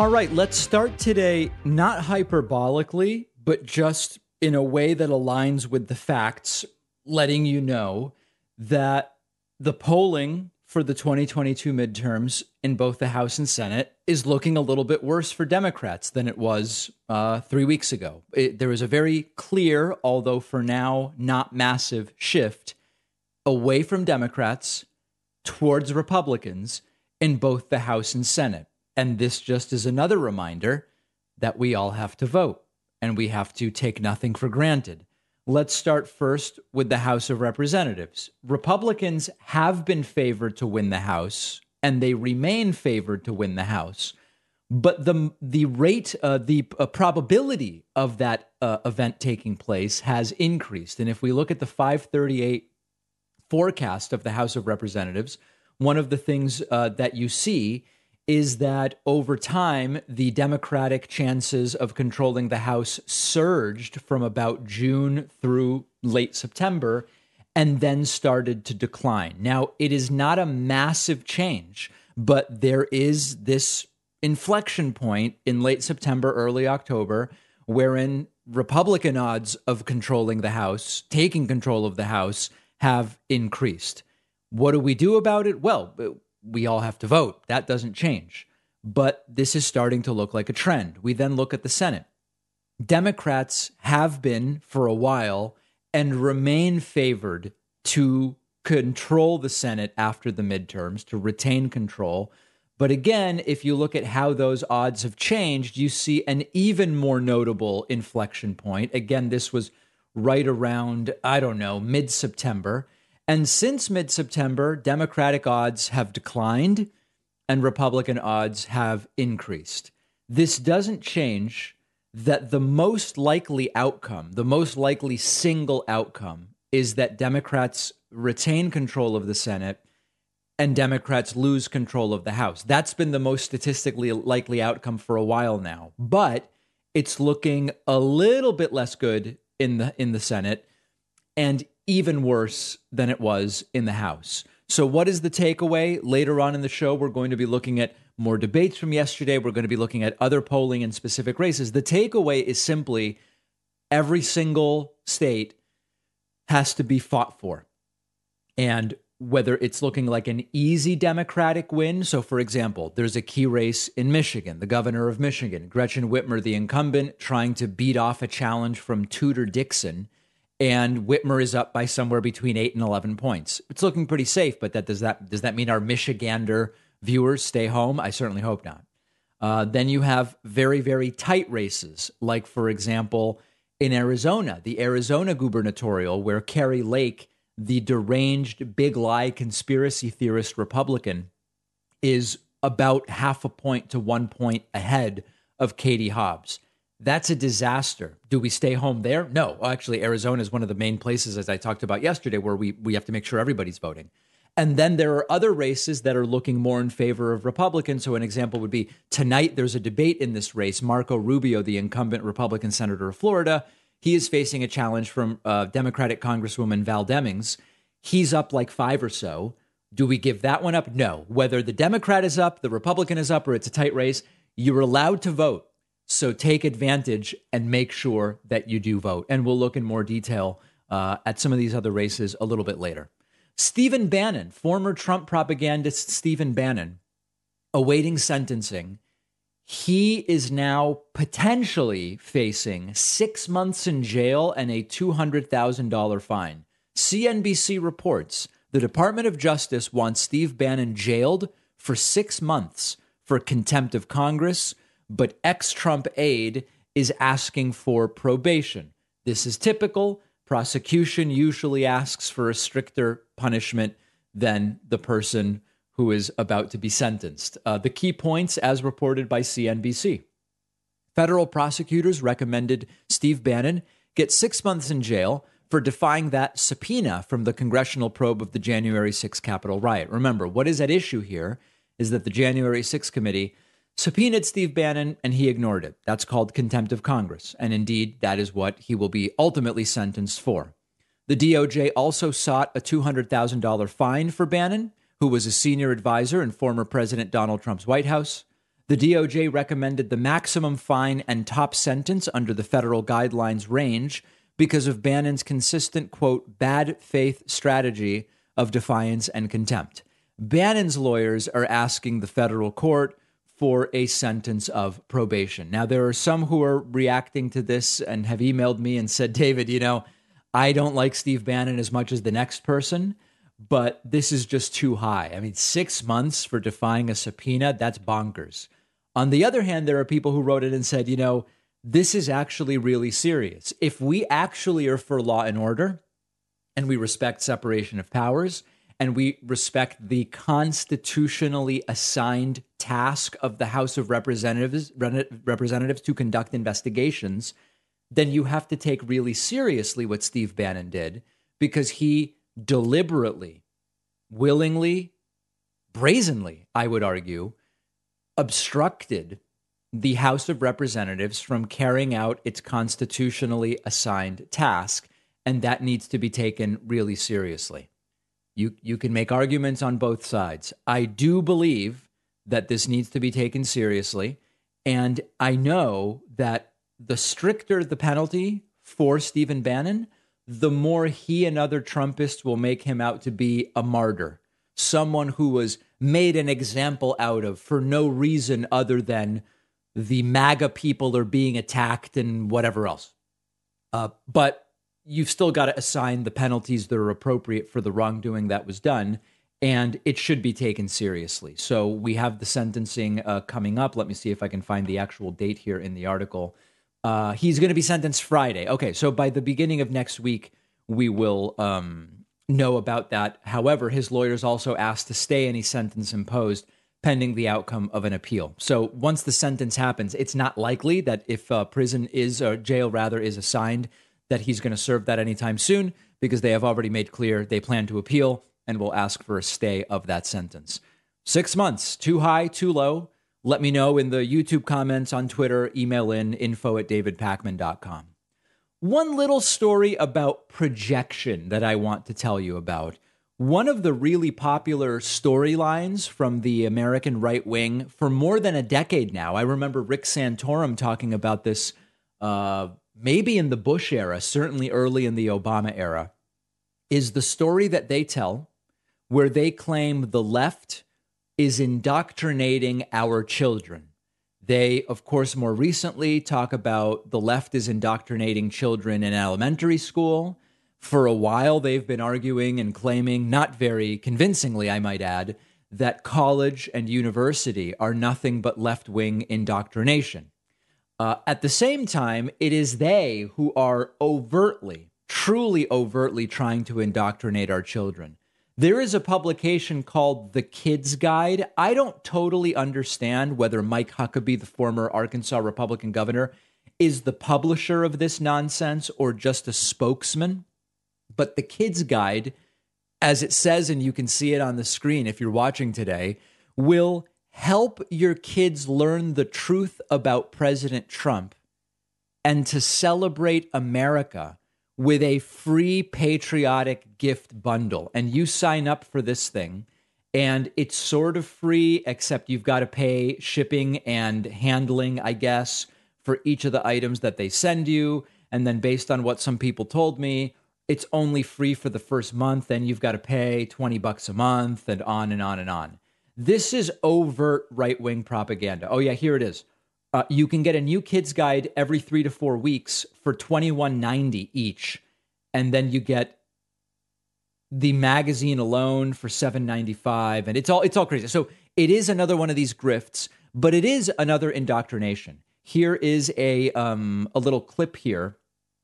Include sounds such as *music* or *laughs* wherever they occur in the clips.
All right, let's start today not hyperbolically, but just in a way that aligns with the facts, letting you know that the polling for the 2022 midterms in both the House and Senate is looking a little bit worse for Democrats than it was uh, three weeks ago. It, there was a very clear, although for now not massive, shift away from Democrats towards Republicans in both the House and Senate. And this just is another reminder that we all have to vote and we have to take nothing for granted. Let's start first with the House of Representatives. Republicans have been favored to win the House and they remain favored to win the House. But the the rate, uh, the uh, probability of that uh, event taking place has increased. And if we look at the 538 forecast of the House of Representatives, one of the things uh, that you see is that over time, the Democratic chances of controlling the House surged from about June through late September and then started to decline. Now, it is not a massive change, but there is this inflection point in late September, early October, wherein Republican odds of controlling the House, taking control of the House, have increased. What do we do about it? Well, we all have to vote. That doesn't change. But this is starting to look like a trend. We then look at the Senate. Democrats have been for a while and remain favored to control the Senate after the midterms, to retain control. But again, if you look at how those odds have changed, you see an even more notable inflection point. Again, this was right around, I don't know, mid September. And since mid September, Democratic odds have declined and Republican odds have increased. This doesn't change that the most likely outcome, the most likely single outcome, is that Democrats retain control of the Senate and Democrats lose control of the House. That's been the most statistically likely outcome for a while now. But it's looking a little bit less good in the in the Senate and even worse than it was in the House. So, what is the takeaway? Later on in the show, we're going to be looking at more debates from yesterday. We're going to be looking at other polling in specific races. The takeaway is simply every single state has to be fought for. And whether it's looking like an easy Democratic win. So, for example, there's a key race in Michigan, the governor of Michigan, Gretchen Whitmer, the incumbent, trying to beat off a challenge from Tudor Dixon and Whitmer is up by somewhere between eight and eleven points. It's looking pretty safe, but that does that does that mean our Michigander viewers stay home? I certainly hope not. Uh, then you have very very tight races, like for example in Arizona, the Arizona gubernatorial, where Kari Lake, the deranged big lie conspiracy theorist Republican, is about half a point to one point ahead of Katie Hobbs. That's a disaster. Do we stay home there? No. Actually, Arizona is one of the main places, as I talked about yesterday, where we, we have to make sure everybody's voting. And then there are other races that are looking more in favor of Republicans. So, an example would be tonight there's a debate in this race. Marco Rubio, the incumbent Republican senator of Florida, he is facing a challenge from uh, Democratic Congresswoman Val Demings. He's up like five or so. Do we give that one up? No. Whether the Democrat is up, the Republican is up, or it's a tight race, you're allowed to vote. So take advantage and make sure that you do vote. And we'll look in more detail uh, at some of these other races a little bit later. Stephen Bannon, former Trump propagandist Stephen Bannon, awaiting sentencing. He is now potentially facing six months in jail and a $200,000 fine. CNBC reports the Department of Justice wants Steve Bannon jailed for six months for contempt of Congress but ex Trump aide is asking for probation. This is typical. Prosecution usually asks for a stricter punishment than the person who is about to be sentenced. Uh, the key points, as reported by CNBC federal prosecutors recommended Steve Bannon get six months in jail for defying that subpoena from the congressional probe of the January 6 Capitol riot. Remember, what is at issue here is that the January 6 committee subpoenaed Steve Bannon and he ignored it. That's called contempt of Congress. And indeed, that is what he will be ultimately sentenced for. The DOJ also sought a $200,000 fine for Bannon, who was a senior advisor in former President Donald Trump's White House. The DOJ recommended the maximum fine and top sentence under the federal guidelines range because of Bannon's consistent, quote, bad faith strategy of defiance and contempt. Bannon's lawyers are asking the federal court for a sentence of probation. Now, there are some who are reacting to this and have emailed me and said, David, you know, I don't like Steve Bannon as much as the next person, but this is just too high. I mean, six months for defying a subpoena, that's bonkers. On the other hand, there are people who wrote it and said, you know, this is actually really serious. If we actually are for law and order and we respect separation of powers and we respect the constitutionally assigned task of the House of Representatives representatives to conduct investigations, then you have to take really seriously what Steve Bannon did because he deliberately, willingly, brazenly, I would argue, obstructed the House of Representatives from carrying out its constitutionally assigned task, and that needs to be taken really seriously. You, you can make arguments on both sides. I do believe that this needs to be taken seriously, and I know that the stricter the penalty for Stephen Bannon, the more he and other Trumpists will make him out to be a martyr, someone who was made an example out of for no reason other than the MAGA people are being attacked and whatever else. Uh, but you've still got to assign the penalties that are appropriate for the wrongdoing that was done, and it should be taken seriously. So we have the sentencing uh, coming up. Let me see if I can find the actual date here in the article. Uh, he's going to be sentenced Friday. Okay, so by the beginning of next week, we will um, know about that. However, his lawyers also asked to stay any sentence imposed pending the outcome of an appeal. So once the sentence happens, it's not likely that if uh, prison is or jail rather is assigned that he's going to serve that anytime soon because they have already made clear they plan to appeal and will ask for a stay of that sentence. Six months, too high, too low. Let me know in the YouTube comments on Twitter, email in info at davidpakman.com. One little story about projection that I want to tell you about one of the really popular storylines from the American right wing for more than a decade now. I remember Rick Santorum talking about this uh, maybe in the Bush era, certainly early in the Obama era, is the story that they tell where they claim the left is indoctrinating our children. They, of course, more recently talk about the left is indoctrinating children in elementary school. For a while, they've been arguing and claiming, not very convincingly, I might add, that college and university are nothing but left wing indoctrination. Uh, at the same time, it is they who are overtly, truly overtly trying to indoctrinate our children. There is a publication called The Kids Guide. I don't totally understand whether Mike Huckabee, the former Arkansas Republican governor, is the publisher of this nonsense or just a spokesman. But the kids' guide, as it says, and you can see it on the screen if you're watching today, will help your kids learn the truth about President Trump and to celebrate America with a free patriotic gift bundle. And you sign up for this thing, and it's sort of free, except you've got to pay shipping and handling, I guess, for each of the items that they send you. And then, based on what some people told me, it's only free for the first month, then you've got to pay 20 bucks a month and on and on and on. This is overt right wing propaganda. Oh, yeah, here it is. Uh, you can get a new kids guide every three to four weeks for twenty one ninety each, and then you get the magazine alone for seven ninety five, and it's all it's all crazy. So it is another one of these grifts, but it is another indoctrination. Here is a um, a little clip here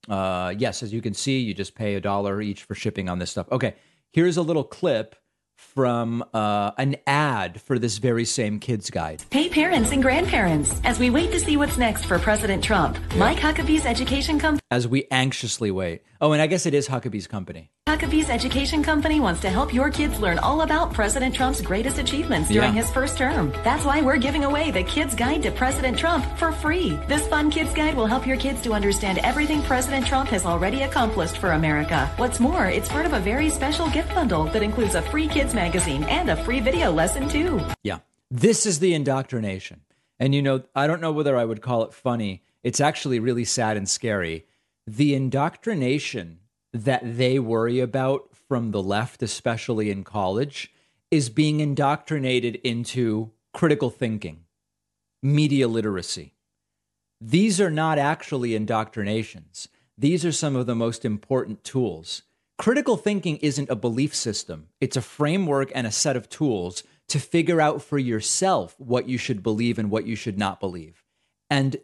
uh, yes, as you can see, you just pay a dollar each for shipping on this stuff. Okay, here's a little clip from uh, an ad for this very same kids guide. Hey, parents and grandparents, as we wait to see what's next for President Trump, Mike Huckabee's education company. As we anxiously wait. Oh, and I guess it is Huckabee's company. Huckabee's Education Company wants to help your kids learn all about President Trump's greatest achievements during yeah. his first term. That's why we're giving away the Kids Guide to President Trump for free. This fun Kids Guide will help your kids to understand everything President Trump has already accomplished for America. What's more, it's part of a very special gift bundle that includes a free kids magazine and a free video lesson too. Yeah. This is the indoctrination. And you know, I don't know whether I would call it funny. It's actually really sad and scary. The indoctrination that they worry about from the left, especially in college, is being indoctrinated into critical thinking, media literacy. These are not actually indoctrinations. These are some of the most important tools. Critical thinking isn't a belief system, it's a framework and a set of tools to figure out for yourself what you should believe and what you should not believe. And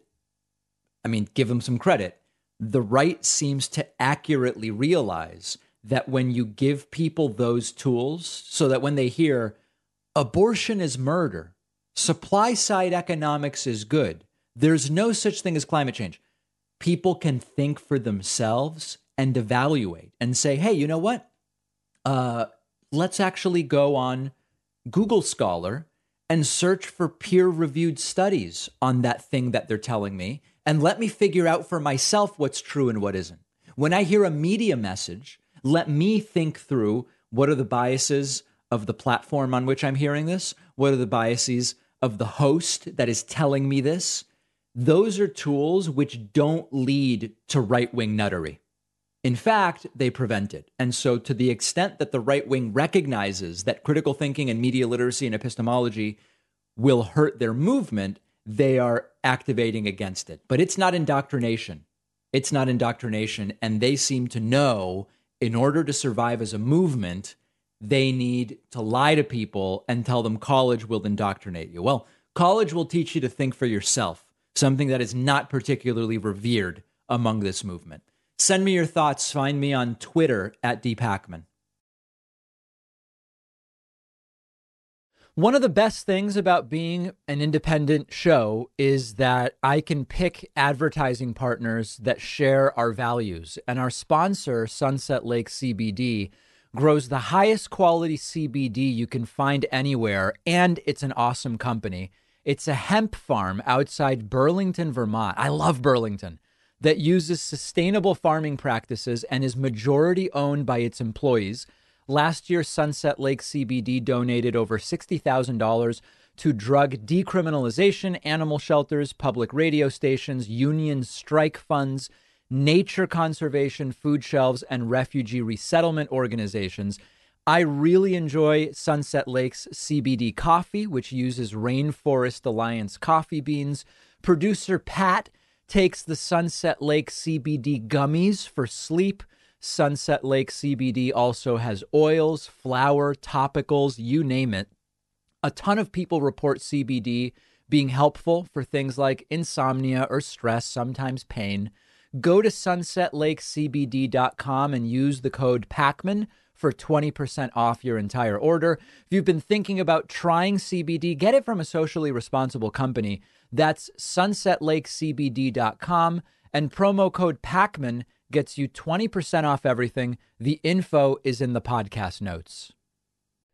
I mean, give them some credit. The right seems to accurately realize that when you give people those tools, so that when they hear abortion is murder, supply side economics is good, there's no such thing as climate change, people can think for themselves and evaluate and say, hey, you know what? Uh, let's actually go on Google Scholar and search for peer reviewed studies on that thing that they're telling me and let me figure out for myself what's true and what isn't. When I hear a media message, let me think through what are the biases of the platform on which I'm hearing this? What are the biases of the host that is telling me this? Those are tools which don't lead to right wing nuttery. In fact, they prevent it. And so, to the extent that the right wing recognizes that critical thinking and media literacy and epistemology will hurt their movement, they are activating against it. But it's not indoctrination. It's not indoctrination. And they seem to know in order to survive as a movement, they need to lie to people and tell them college will indoctrinate you. Well, college will teach you to think for yourself, something that is not particularly revered among this movement. Send me your thoughts. Find me on Twitter at D Pakman. One of the best things about being an independent show is that I can pick advertising partners that share our values. And our sponsor, Sunset Lake CBD, grows the highest quality CBD you can find anywhere. And it's an awesome company. It's a hemp farm outside Burlington, Vermont. I love Burlington that uses sustainable farming practices and is majority owned by its employees. Last year, Sunset Lake CBD donated over $60,000 to drug decriminalization, animal shelters, public radio stations, union strike funds, nature conservation, food shelves, and refugee resettlement organizations. I really enjoy Sunset Lake's CBD coffee, which uses Rainforest Alliance coffee beans. Producer Pat takes the Sunset Lake CBD gummies for sleep. Sunset Lake CBD also has oils, flour, topicals, you name it. A ton of people report CBD being helpful for things like insomnia or stress, sometimes pain. Go to sunsetlakecbd.com and use the code PAKMAN for 20% off your entire order. If you've been thinking about trying CBD, get it from a socially responsible company. That's sunsetlakecbd.com and promo code PAKMAN gets you 20% off everything. The info is in the podcast notes.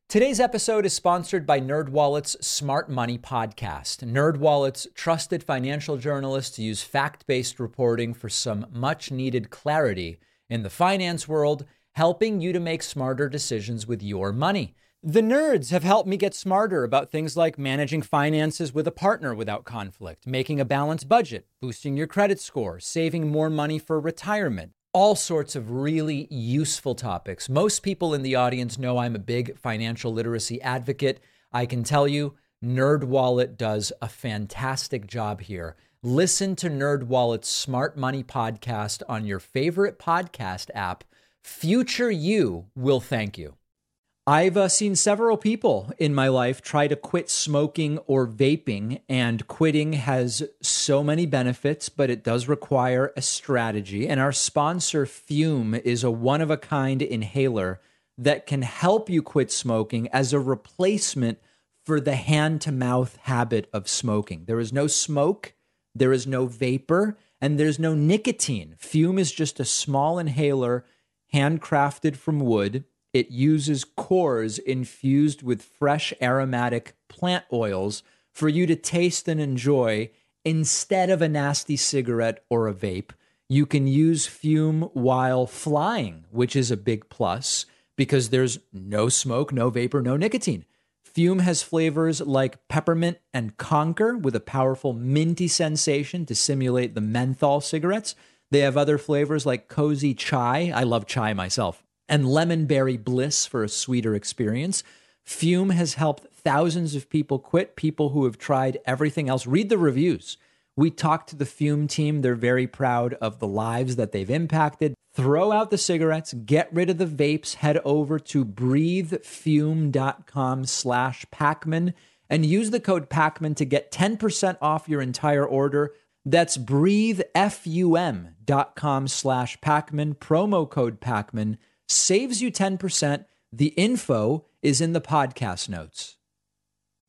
Today's episode is sponsored by NerdWallet's Smart Money podcast. NerdWallet's trusted financial journalists use fact-based reporting for some much-needed clarity in the finance world, helping you to make smarter decisions with your money. The nerds have helped me get smarter about things like managing finances with a partner without conflict, making a balanced budget, boosting your credit score, saving more money for retirement. All sorts of really useful topics. Most people in the audience know I'm a big financial literacy advocate. I can tell you, NerdWallet does a fantastic job here. Listen to NerdWallet's Smart Money podcast on your favorite podcast app. Future you will thank you. I've uh, seen several people in my life try to quit smoking or vaping, and quitting has so many benefits, but it does require a strategy. And our sponsor, Fume, is a one of a kind inhaler that can help you quit smoking as a replacement for the hand to mouth habit of smoking. There is no smoke, there is no vapor, and there's no nicotine. Fume is just a small inhaler handcrafted from wood it uses cores infused with fresh aromatic plant oils for you to taste and enjoy instead of a nasty cigarette or a vape. You can use fume while flying, which is a big plus because there's no smoke, no vapor, no nicotine. Fume has flavors like peppermint and conker with a powerful minty sensation to simulate the menthol cigarettes. They have other flavors like cozy chai. I love chai myself. And lemon berry bliss for a sweeter experience. Fume has helped thousands of people quit, people who have tried everything else. Read the reviews. We talked to the Fume team. They're very proud of the lives that they've impacted. Throw out the cigarettes, get rid of the vapes, head over to breathefume.com slash Pakman and use the code Pakman to get 10% off your entire order. That's breathefume.com slash Pakman, promo code Pakman, saves you 10%. The info is in the podcast notes.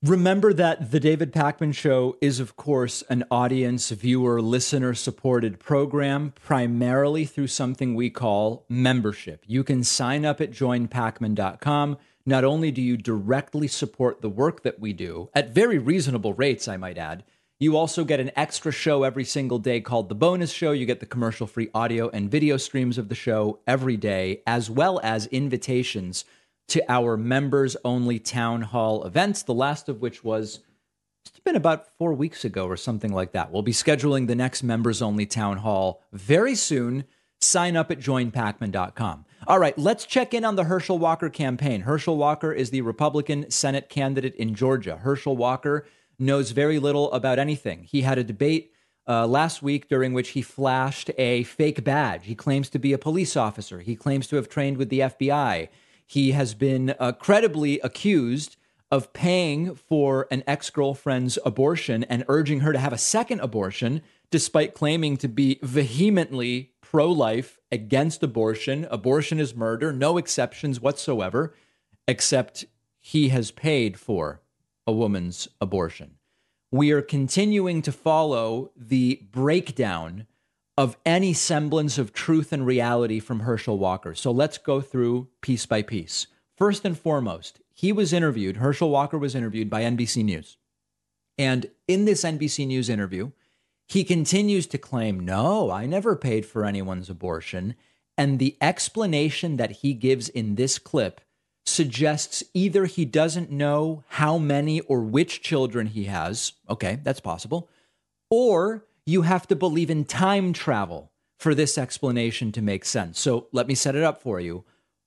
Remember that the David Pakman Show is, of course, an audience, viewer, listener supported program, primarily through something we call membership. You can sign up at joinpakman.com. Not only do you directly support the work that we do, at very reasonable rates, I might add, you also get an extra show every single day called The Bonus Show. You get the commercial free audio and video streams of the show every day, as well as invitations to our members only town hall events, the last of which was it's been about four weeks ago or something like that. We'll be scheduling the next members only town hall very soon. Sign up at joinpakman.com. All right, let's check in on the Herschel Walker campaign. Herschel Walker is the Republican Senate candidate in Georgia. Herschel Walker knows very little about anything. He had a debate uh, last week during which he flashed a fake badge. He claims to be a police officer. He claims to have trained with the FBI. He has been uh, credibly accused of paying for an ex girlfriend's abortion and urging her to have a second abortion, despite claiming to be vehemently pro life, against abortion. Abortion is murder, no exceptions whatsoever, except he has paid for a woman's abortion. We are continuing to follow the breakdown of any semblance of truth and reality from Herschel Walker. So let's go through piece by piece. First and foremost, he was interviewed, Herschel Walker was interviewed by NBC News. And in this NBC News interview, he continues to claim, no, I never paid for anyone's abortion. And the explanation that he gives in this clip suggests either he doesn't know how many or which children he has. Okay, that's possible. Or you have to believe in time travel for this explanation to make sense. So let me set it up for you.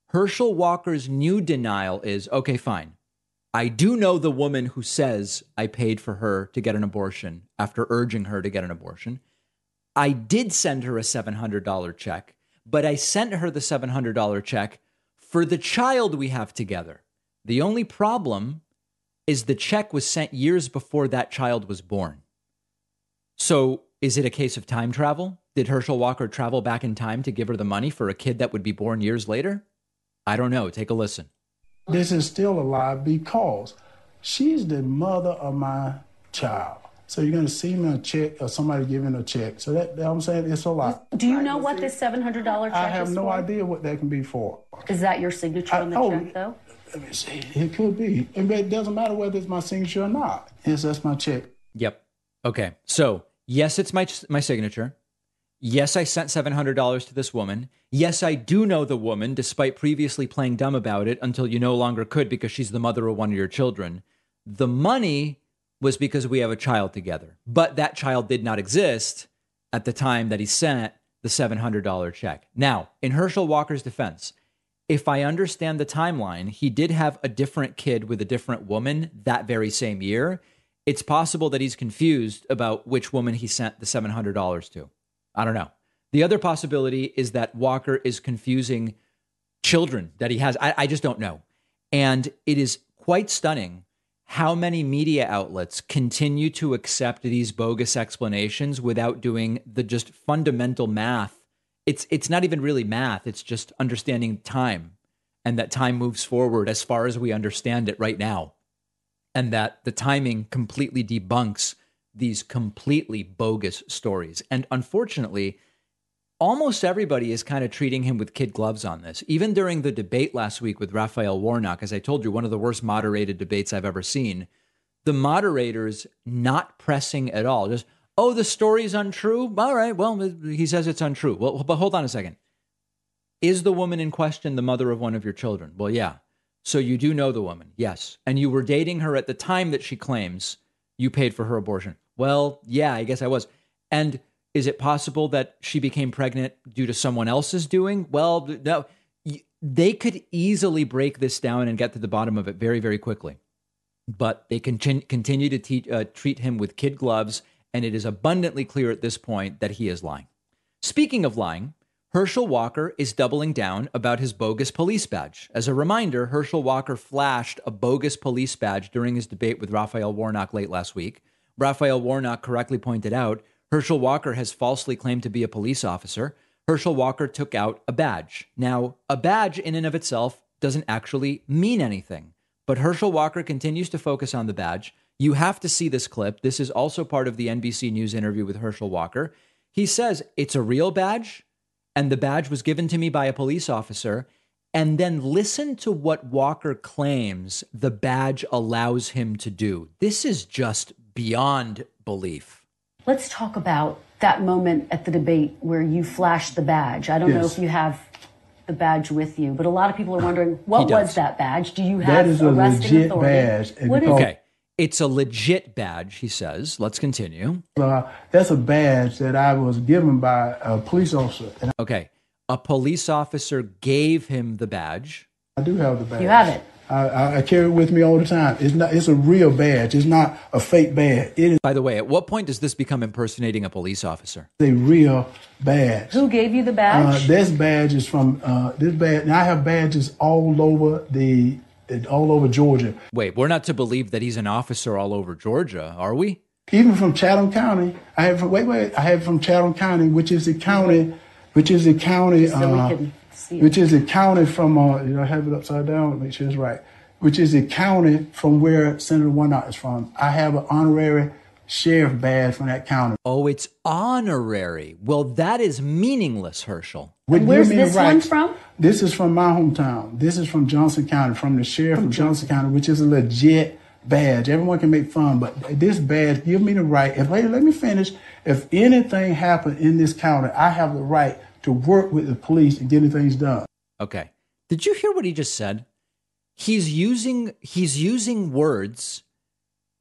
Herschel Walker's new denial is okay, fine. I do know the woman who says I paid for her to get an abortion after urging her to get an abortion. I did send her a $700 check, but I sent her the $700 check for the child we have together. The only problem is the check was sent years before that child was born. So is it a case of time travel? Did Herschel Walker travel back in time to give her the money for a kid that would be born years later? I don't know. Take a listen. This is still a lie because she's the mother of my child. So you're going to see me a check or somebody giving a check. So that, that I'm saying it's a lot. Do you know what this seven hundred dollar check is? I have is no for? idea what that can be for. Is that your signature on the oh, check, though? Let me see. It could be. And It doesn't matter whether it's my signature or not. Yes, that's my check. Yep. Okay. So, yes, it's my my signature. Yes, I sent $700 to this woman. Yes, I do know the woman despite previously playing dumb about it until you no longer could because she's the mother of one of your children. The money was because we have a child together. But that child did not exist at the time that he sent the $700 check. Now, in Herschel Walker's defense, if I understand the timeline, he did have a different kid with a different woman that very same year. It's possible that he's confused about which woman he sent the $700 to. I don't know. The other possibility is that Walker is confusing children that he has. I, I just don't know. And it is quite stunning how many media outlets continue to accept these bogus explanations without doing the just fundamental math. It's it's not even really math, it's just understanding time and that time moves forward as far as we understand it right now. And that the timing completely debunks these completely bogus stories. And unfortunately, almost everybody is kind of treating him with kid gloves on this. Even during the debate last week with Raphael Warnock, as I told you, one of the worst moderated debates I've ever seen, the moderators not pressing at all. Just, oh, the story's untrue. All right, well, he says it's untrue. Well, but hold on a second. Is the woman in question the mother of one of your children? Well, yeah. So you do know the woman, yes. And you were dating her at the time that she claims you paid for her abortion. Well, yeah, I guess I was. And is it possible that she became pregnant due to someone else's doing? Well, no. They could easily break this down and get to the bottom of it very, very quickly. But they can continue to te- uh, treat him with kid gloves, and it is abundantly clear at this point that he is lying. Speaking of lying, Herschel Walker is doubling down about his bogus police badge. As a reminder, Herschel Walker flashed a bogus police badge during his debate with Raphael Warnock late last week. Raphael Warnock correctly pointed out Herschel Walker has falsely claimed to be a police officer. Herschel Walker took out a badge. Now, a badge in and of itself doesn't actually mean anything, but Herschel Walker continues to focus on the badge. You have to see this clip. This is also part of the NBC News interview with Herschel Walker. He says it's a real badge and the badge was given to me by a police officer. And then listen to what Walker claims the badge allows him to do. This is just beyond belief. Let's talk about that moment at the debate where you flashed the badge. I don't yes. know if you have the badge with you, but a lot of people are wondering what was that badge? Do you have that is a legit badge? What is okay. It's a legit badge, he says. Let's continue. Uh, that's a badge that I was given by a police officer. Okay. A police officer gave him the badge. I do have the badge. You have it. I, I, carry it with me all the time. It's not. It's a real badge. It's not a fake badge. It is. By the way, at what point does this become impersonating a police officer? A real badge. Who gave you the badge? Uh, this badge is from uh, this badge. Now I have badges all over the all over Georgia. Wait, we're not to believe that he's an officer all over Georgia, are we? Even from Chatham County, I have. Wait, wait, I have from Chatham County, which is the county, which is the county, so uh, which is the county from. Uh, you know, I have it upside down. Make sure it's right. Which is the county from where Senator Warnock is from. I have an honorary sheriff badge from that county. Oh, it's honorary. Well, that is meaningless, Herschel. where's this one from? This is from my hometown. This is from Johnson County, from the sheriff from of Johnson County, which is a legit badge. Everyone can make fun, but this badge give me the right. If let, let me finish. If anything happened in this county, I have the right to work with the police and getting things done. Okay. Did you hear what he just said? He's using he's using words.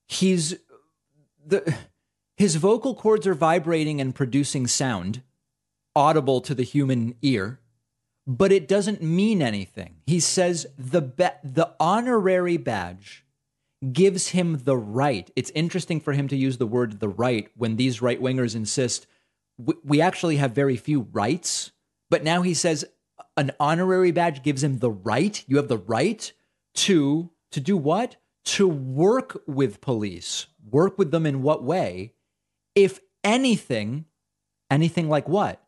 He's the his vocal cords are vibrating and producing sound audible to the human ear but it doesn't mean anything he says the ba- the honorary badge gives him the right it's interesting for him to use the word the right when these right wingers insist we, actually have very few rights but now he says an honorary badge gives him the right you have the right to to do what to work with police. Work with them in what way? If anything, anything like what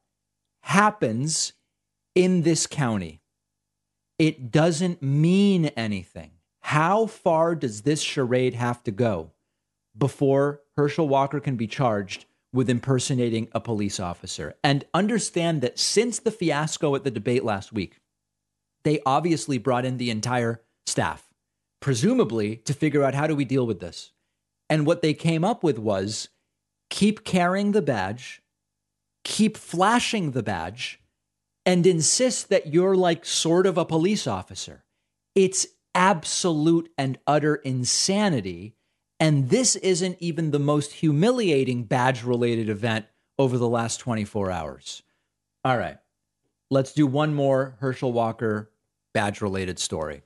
happens in this county, it doesn't mean anything. How far does this charade have to go before Herschel Walker can be charged with impersonating a police officer? And understand that since the fiasco at the debate last week, they obviously brought in the entire staff presumably to figure out how do we deal with this. And what they came up with was keep carrying the badge, keep flashing the badge, and insist that you're like sort of a police officer. It's absolute and utter insanity. And this isn't even the most humiliating badge related event over the last 24 hours. All right, let's do one more Herschel Walker badge related story.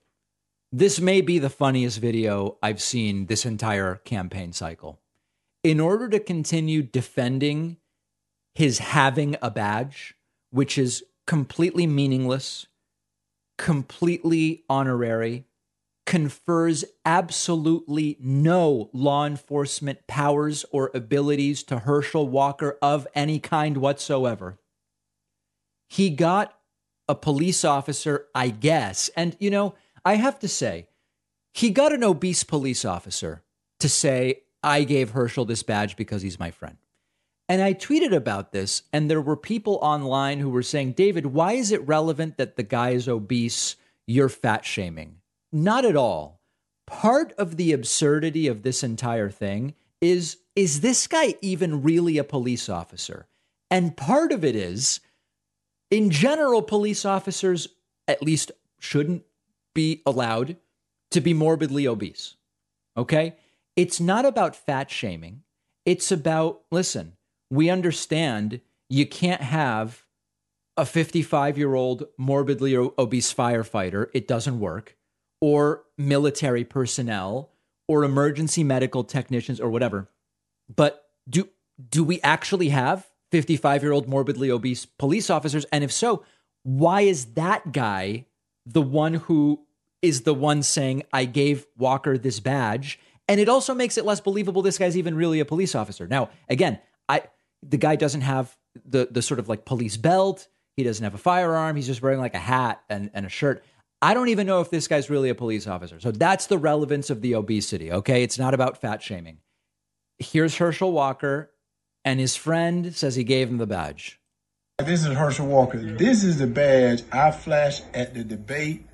This may be the funniest video I've seen this entire campaign cycle. In order to continue defending his having a badge, which is completely meaningless, completely honorary, confers absolutely no law enforcement powers or abilities to Herschel Walker of any kind whatsoever. He got a police officer, I guess. And, you know, I have to say, he got an obese police officer to say, I gave Herschel this badge because he's my friend. And I tweeted about this, and there were people online who were saying, David, why is it relevant that the guy is obese? You're fat shaming. Not at all. Part of the absurdity of this entire thing is is this guy even really a police officer? And part of it is, in general, police officers at least shouldn't be allowed to be morbidly obese. Okay? It's not about fat shaming. It's about, listen, we understand you can't have a 55 year old morbidly obese firefighter. It doesn't work. Or military personnel or emergency medical technicians or whatever. But do do we actually have 55 year old morbidly obese police officers? And if so, why is that guy the one who is the one saying, I gave Walker this badge? And it also makes it less believable this guy's even really a police officer. Now, again, I the guy doesn't have the the sort of like police belt. He doesn't have a firearm. He's just wearing like a hat and, and a shirt. I don't even know if this guy's really a police officer. So that's the relevance of the obesity. Okay. It's not about fat shaming. Here's Herschel Walker, and his friend says he gave him the badge. This is Herschel Walker. This is the badge I flashed at the debate,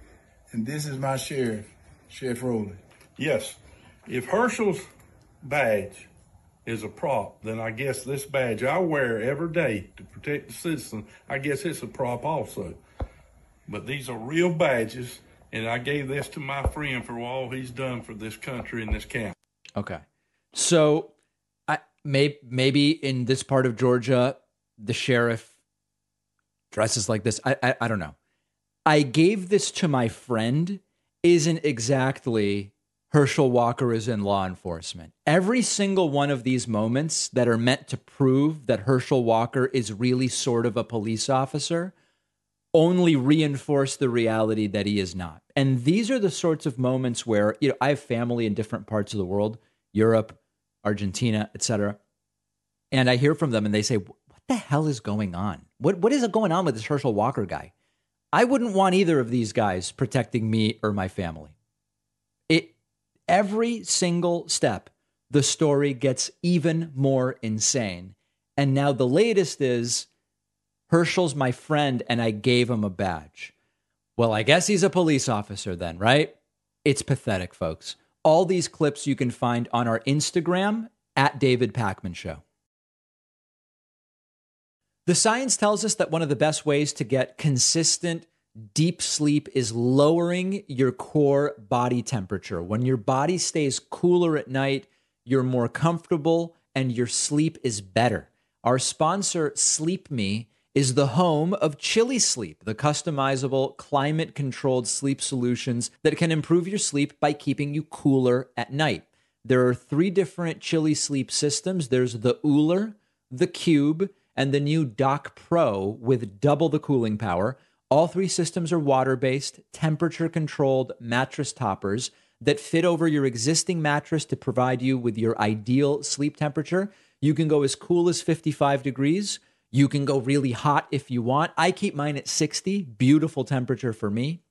and this is my sheriff, Sheriff Rowley. Yes. If Herschel's badge is a prop, then I guess this badge I wear every day to protect the citizen, I guess it's a prop also. But these are real badges, and I gave this to my friend for all he's done for this country and this county. Okay. So I may, maybe in this part of Georgia, the sheriff dresses like this. I, I, I don't know. I gave this to my friend isn't exactly Herschel Walker is in law enforcement. Every single one of these moments that are meant to prove that Herschel Walker is really sort of a police officer only reinforce the reality that he is not. And these are the sorts of moments where, you know, I have family in different parts of the world, Europe, Argentina, etc. And I hear from them and they say, "What the hell is going on? What what is going on with this Herschel Walker guy? I wouldn't want either of these guys protecting me or my family. It every single step, the story gets even more insane. And now the latest is Herschel's my friend and I gave him a badge. Well, I guess he's a police officer then, right? It's pathetic, folks. All these clips you can find on our Instagram at David Pakman Show. The science tells us that one of the best ways to get consistent deep sleep is lowering your core body temperature. When your body stays cooler at night, you're more comfortable and your sleep is better. Our sponsor, Sleep Me, is the home of Chili Sleep, the customizable climate controlled sleep solutions that can improve your sleep by keeping you cooler at night. There are three different Chili Sleep systems there's the Ooler, the Cube, and the new Dock Pro with double the cooling power. All three systems are water based, temperature controlled mattress toppers that fit over your existing mattress to provide you with your ideal sleep temperature. You can go as cool as 55 degrees. You can go really hot if you want. I keep mine at 60, beautiful temperature for me.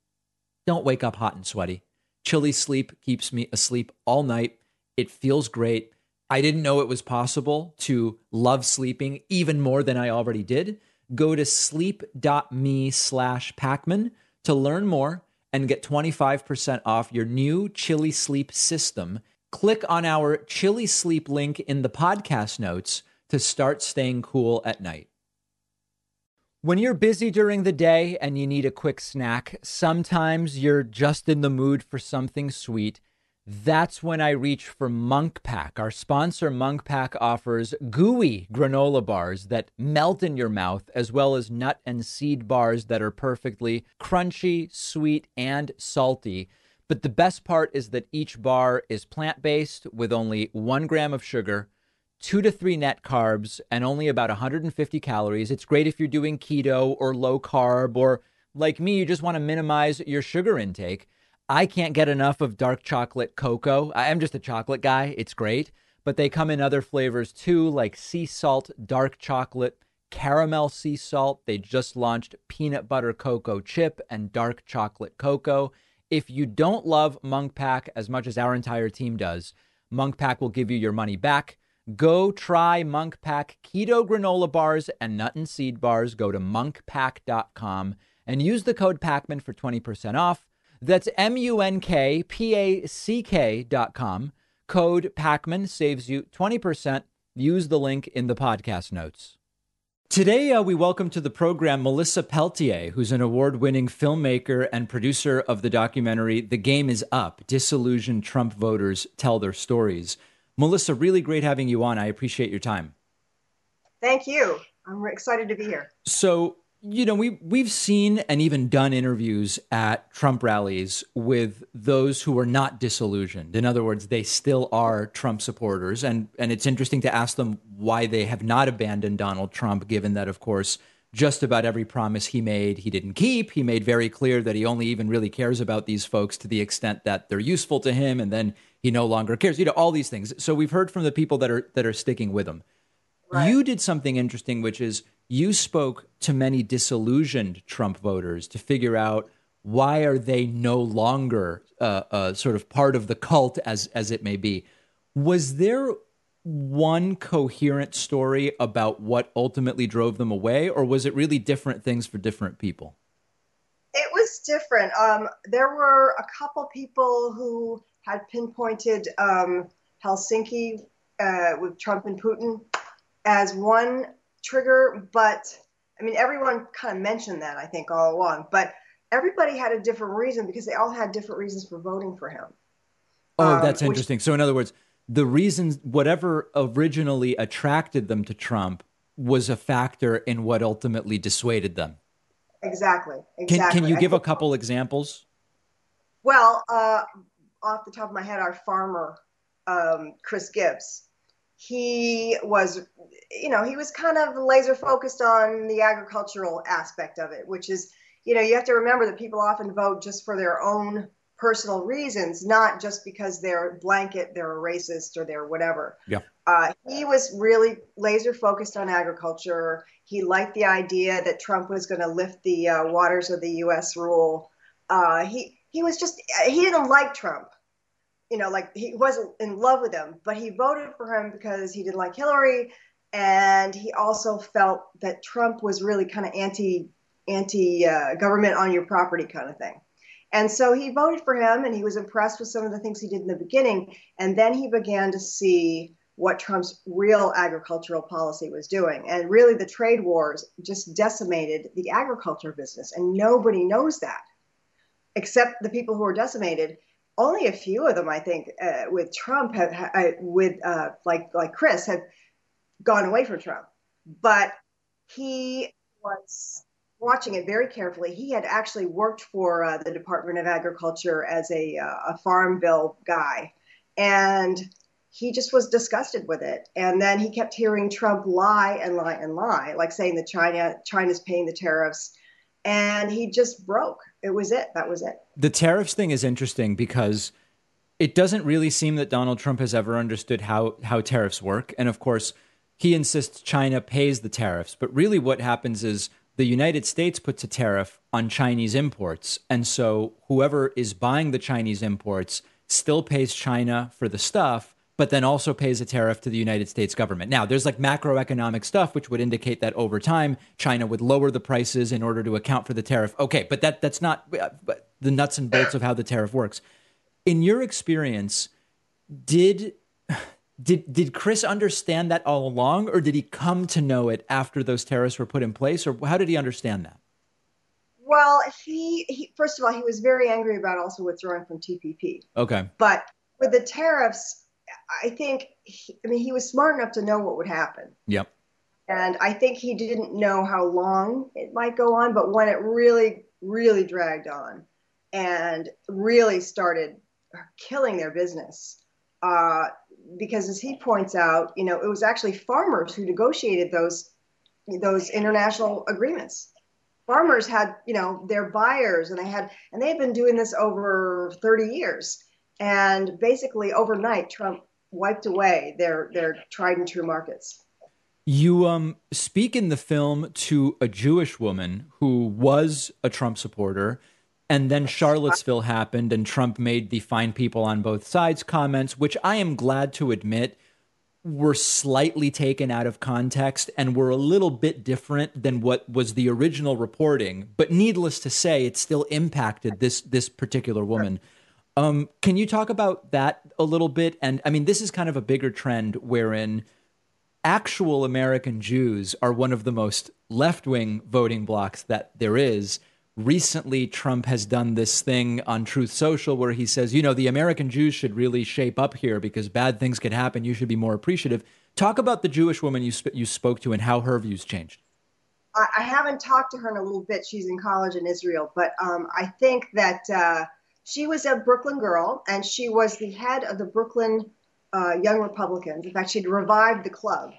Don't wake up hot and sweaty. Chili sleep keeps me asleep all night. It feels great. I didn't know it was possible to love sleeping even more than I already did. Go to sleep.me slash Pakman to learn more and get 25% off your new Chili Sleep system. Click on our Chili Sleep link in the podcast notes to start staying cool at night. When you're busy during the day and you need a quick snack, sometimes you're just in the mood for something sweet that's when I reach for Munk Pack. Our sponsor, Munk Pack, offers gooey granola bars that melt in your mouth, as well as nut and seed bars that are perfectly crunchy, sweet, and salty. But the best part is that each bar is plant based with only one gram of sugar, two to three net carbs, and only about 150 calories. It's great if you're doing keto or low carb, or like me, you just want to minimize your sugar intake. I can't get enough of dark chocolate cocoa. I'm just a chocolate guy. It's great. But they come in other flavors too, like sea salt, dark chocolate, caramel sea salt. They just launched peanut butter cocoa chip and dark chocolate cocoa. If you don't love Munk Pack as much as our entire team does, Munk Pack will give you your money back. Go try Munk Pack keto granola bars and nut and seed bars. Go to munkpack.com and use the code PAKMAN for 20% off. That's M U N K P A C K dot com. Code Pakman saves you 20%. Use the link in the podcast notes. Today, uh, we welcome to the program Melissa Peltier, who's an award winning filmmaker and producer of the documentary The Game Is Up Disillusioned Trump Voters Tell Their Stories. Melissa, really great having you on. I appreciate your time. Thank you. I'm excited to be here. So, you know, we we've seen and even done interviews at Trump rallies with those who are not disillusioned. In other words, they still are Trump supporters, and and it's interesting to ask them why they have not abandoned Donald Trump, given that, of course, just about every promise he made he didn't keep. He made very clear that he only even really cares about these folks to the extent that they're useful to him, and then he no longer cares. You know, all these things. So we've heard from the people that are that are sticking with him. Right. You did something interesting, which is you spoke to many disillusioned Trump voters to figure out why are they no longer uh, uh, sort of part of the cult, as as it may be. Was there one coherent story about what ultimately drove them away, or was it really different things for different people? It was different. Um, there were a couple people who had pinpointed um, Helsinki uh, with Trump and Putin as one trigger, but I mean, everyone kind of mentioned that, I think, all along, but everybody had a different reason because they all had different reasons for voting for him. Oh, um, that's interesting. Which, so, in other words, the reasons, whatever originally attracted them to Trump, was a factor in what ultimately dissuaded them. Exactly. exactly. Can, can you give a couple examples? Well, uh, off the top of my head, our farmer, um, Chris Gibbs, he was you know he was kind of laser focused on the agricultural aspect of it which is you know you have to remember that people often vote just for their own personal reasons not just because they're blanket they're a racist or they're whatever yeah uh, he was really laser focused on agriculture he liked the idea that trump was going to lift the uh, waters of the us rule. Uh, he he was just he didn't like trump. You know, like he wasn't in love with him, but he voted for him because he didn't like Hillary, and he also felt that Trump was really kind of anti anti uh, government on your property kind of thing. And so he voted for him, and he was impressed with some of the things he did in the beginning, and then he began to see what Trump's real agricultural policy was doing. And really, the trade wars just decimated the agriculture business, and nobody knows that except the people who are decimated only a few of them, I think, uh, with Trump have, uh, with uh, like like Chris have gone away from Trump, but he was watching it very carefully. He had actually worked for uh, the Department of Agriculture as a uh, a farm bill guy, and he just was disgusted with it. And then he kept hearing Trump lie and lie and lie, like saying that China China's paying the tariffs, and he just broke it was it. That was it. The tariffs thing is interesting because it doesn't really seem that Donald Trump has ever understood how how tariffs work, and of course, he insists China pays the tariffs. But really, what happens is the United States puts a tariff on Chinese imports, and so whoever is buying the Chinese imports still pays China for the stuff but then also pays a tariff to the United States government. Now, there's like macroeconomic stuff which would indicate that over time China would lower the prices in order to account for the tariff. Okay, but that that's not uh, the nuts and bolts of how the tariff works. In your experience, did did did Chris understand that all along or did he come to know it after those tariffs were put in place or how did he understand that? Well, he, he first of all, he was very angry about also withdrawing from TPP. Okay. But with the tariffs, I think, he, I mean, he was smart enough to know what would happen. Yep. And I think he didn't know how long it might go on, but when it really, really dragged on and really started killing their business, uh, because as he points out, you know, it was actually farmers who negotiated those those international agreements. Farmers had, you know, their buyers, and they had, and they've been doing this over 30 years. And basically, overnight, Trump wiped away their their tried and true markets. You um, speak in the film to a Jewish woman who was a Trump supporter, and then Charlottesville happened, and Trump made the fine people on both sides comments, which I am glad to admit were slightly taken out of context and were a little bit different than what was the original reporting. But needless to say, it still impacted this this particular woman. Um, can you talk about that a little bit? And I mean, this is kind of a bigger trend wherein actual American Jews are one of the most left wing voting blocks that there is. Recently, Trump has done this thing on Truth Social where he says, you know, the American Jews should really shape up here because bad things could happen. You should be more appreciative. Talk about the Jewish woman you, sp- you spoke to and how her views changed. I haven't talked to her in a little bit. She's in college in Israel, but um, I think that uh, she was a Brooklyn girl and she was the head of the Brooklyn uh, Young Republicans. In fact, she'd revived the club.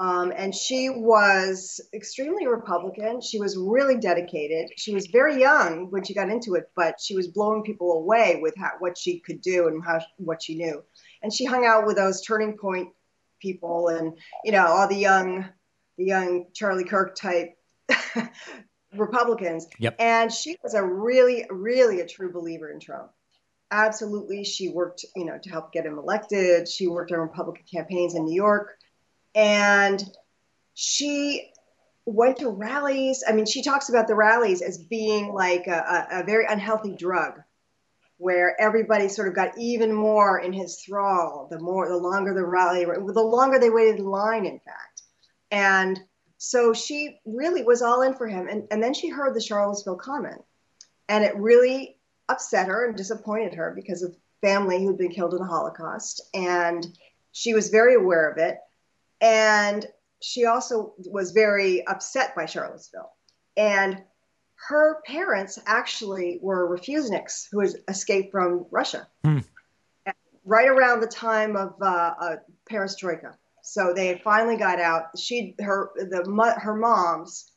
Um, and she was extremely Republican. She was really dedicated. She was very young when she got into it, but she was blowing people away with how, what she could do and how what she knew. And she hung out with those turning point people and you know all the young, the young Charlie Kirk type *laughs* Republicans. Yep. And she was a really, really a true believer in Trump absolutely she worked you know to help get him elected she worked on republican campaigns in new york and she went to rallies. I mean, she talks about the rallies as being like a, a, a very unhealthy drug where everybody sort of got even more in his thrall the more the longer the rally the longer they waited in line in fact and so she really was all in for him and, and then she heard the charlottesville comment and it really upset her and disappointed her because of family who'd been killed in the holocaust and she was very aware of it and she also was very upset by Charlottesville. And her parents actually were refuseniks who had escaped from Russia hmm. right around the time of uh, uh, perestroika. So they finally got out. She, her, the her mom's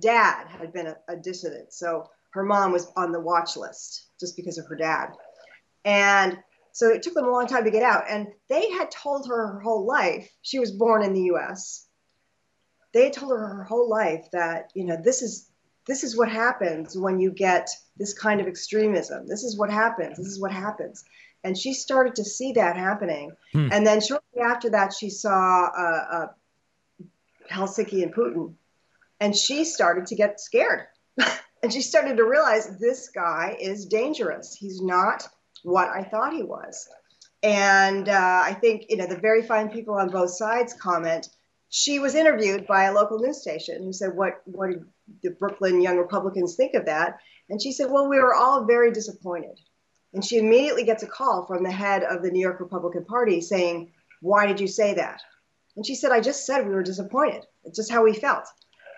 dad had been a, a dissident, so her mom was on the watch list just because of her dad. And so it took them a long time to get out. And they had told her her whole life, she was born in the US. They had told her her whole life that, you know, this is this is what happens when you get this kind of extremism. This is what happens. This is what happens. And she started to see that happening. Hmm. And then shortly after that, she saw uh, uh, Helsinki and Putin. And she started to get scared. *laughs* and she started to realize this guy is dangerous. He's not what I thought he was. And uh, I think, you know, the very fine people on both sides comment. She was interviewed by a local news station who said, what, what did the Brooklyn Young Republicans think of that? And she said, well, we were all very disappointed. And she immediately gets a call from the head of the New York Republican Party saying, why did you say that? And she said, I just said we were disappointed. It's just how we felt. *laughs*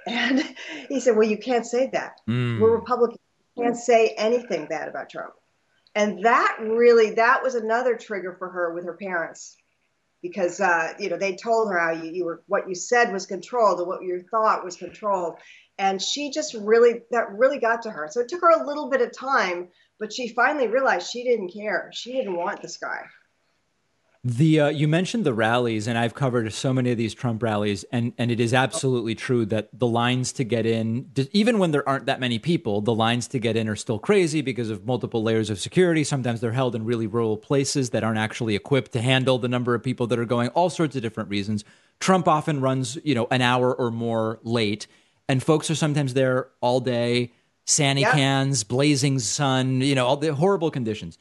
And he said, Well, you can't say that. Mm. We're Republicans. You can't say anything bad about Trump and that really that was another trigger for her with her parents because uh, you know they told her how you, you were what you said was controlled and what you thought was controlled and she just really that really got to her so it took her a little bit of time but she finally realized she didn't care she didn't want this guy the uh, you mentioned the rallies, and I've covered so many of these Trump rallies, and and it is absolutely true that the lines to get in, even when there aren't that many people, the lines to get in are still crazy because of multiple layers of security. Sometimes they're held in really rural places that aren't actually equipped to handle the number of people that are going. All sorts of different reasons. Trump often runs, you know, an hour or more late, and folks are sometimes there all day, sandy yep. cans, blazing sun, you know, all the horrible conditions.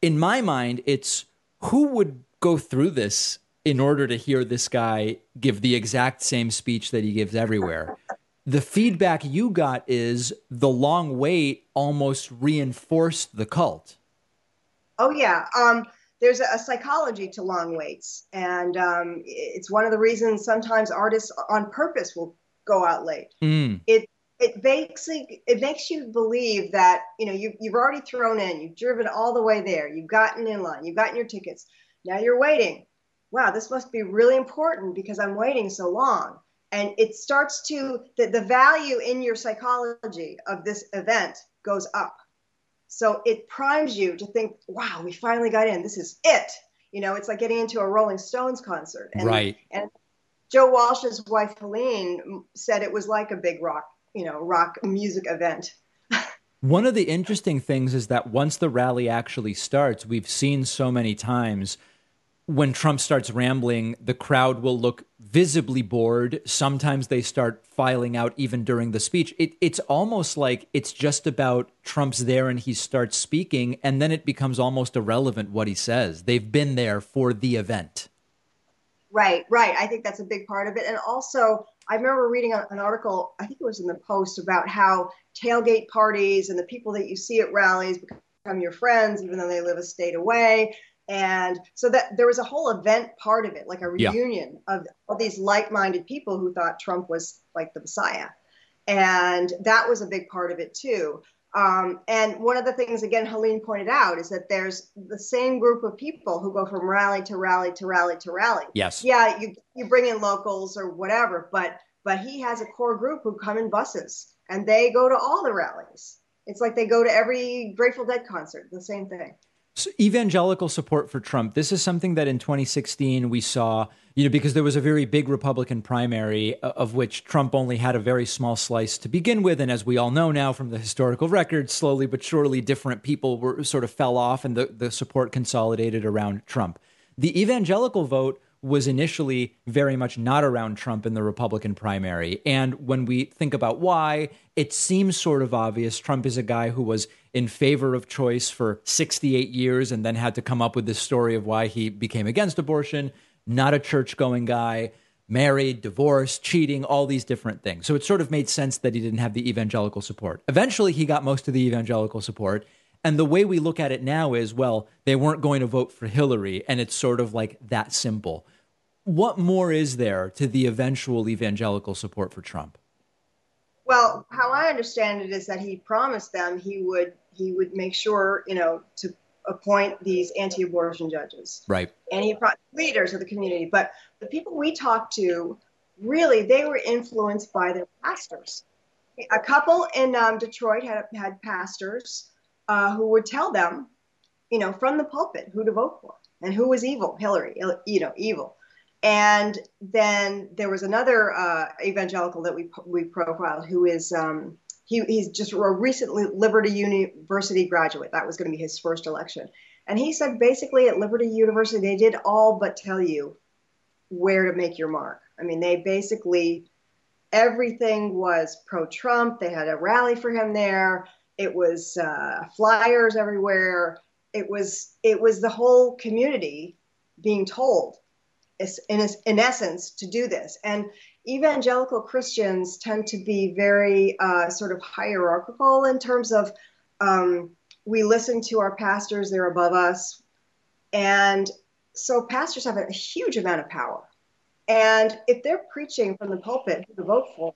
In my mind, it's who would go through this in order to hear this guy give the exact same speech that he gives everywhere. The feedback you got is the long wait almost reinforced the cult. Oh yeah, um, there's a, a, psychology to long waits, and um, it's one of the reasons sometimes artists on purpose will go out late. Mm. It it basically it makes you believe that you know you, you've already thrown in, you've driven all the way there, you've gotten in line, you've gotten your tickets now you're waiting. Wow, this must be really important because I'm waiting so long. And it starts to, the, the value in your psychology of this event goes up. So it primes you to think, wow, we finally got in. This is it. You know, it's like getting into a Rolling Stones concert. And, right. And Joe Walsh's wife, Helene, said it was like a big rock, you know, rock music event. *laughs* One of the interesting things is that once the rally actually starts, we've seen so many times when Trump starts rambling, the crowd will look visibly bored. Sometimes they start filing out even during the speech. It, it's almost like it's just about Trump's there and he starts speaking, and then it becomes almost irrelevant what he says. They've been there for the event. Right, right. I think that's a big part of it. And also, I remember reading an article, I think it was in the Post, about how tailgate parties and the people that you see at rallies become your friends, even though they live a state away. And so that there was a whole event part of it, like a reunion yeah. of all these like minded people who thought Trump was like the Messiah. And that was a big part of it too. Um, and one of the things, again, Helene pointed out is that there's the same group of people who go from rally to rally to rally to rally. Yes. Yeah, you, you bring in locals or whatever, but but he has a core group who come in buses and they go to all the rallies. It's like they go to every Grateful Dead concert, the same thing. So evangelical support for Trump. This is something that in 2016 we saw, you know, because there was a very big Republican primary uh, of which Trump only had a very small slice to begin with. And as we all know now from the historical record, slowly but surely different people were sort of fell off and the, the support consolidated around Trump. The evangelical vote was initially very much not around Trump in the Republican primary. And when we think about why, it seems sort of obvious. Trump is a guy who was in favor of choice for 68 years and then had to come up with this story of why he became against abortion, not a church going guy, married, divorced, cheating, all these different things. So it sort of made sense that he didn't have the evangelical support. Eventually, he got most of the evangelical support. And the way we look at it now is, well, they weren't going to vote for Hillary, and it's sort of like that simple. What more is there to the eventual evangelical support for Trump? Well, how I understand it is that he promised them he would he would make sure, you know, to appoint these anti-abortion judges. Right. And he brought leaders of the community, but the people we talked to, really, they were influenced by their pastors. A couple in um, Detroit had had pastors uh, who would tell them, you know, from the pulpit who to vote for and who was evil, Hillary, you know, evil. And then there was another uh, evangelical that we we profiled who is um, he, he's just a recently Liberty University graduate. That was going to be his first election, and he said basically at Liberty University they did all but tell you where to make your mark. I mean, they basically everything was pro-Trump. They had a rally for him there. It was uh, flyers everywhere. It was it was the whole community being told in, in essence to do this. And evangelical Christians tend to be very uh, sort of hierarchical in terms of um, we listen to our pastors, they're above us. And so pastors have a, huge amount of power. And if they're preaching from the pulpit to vote for,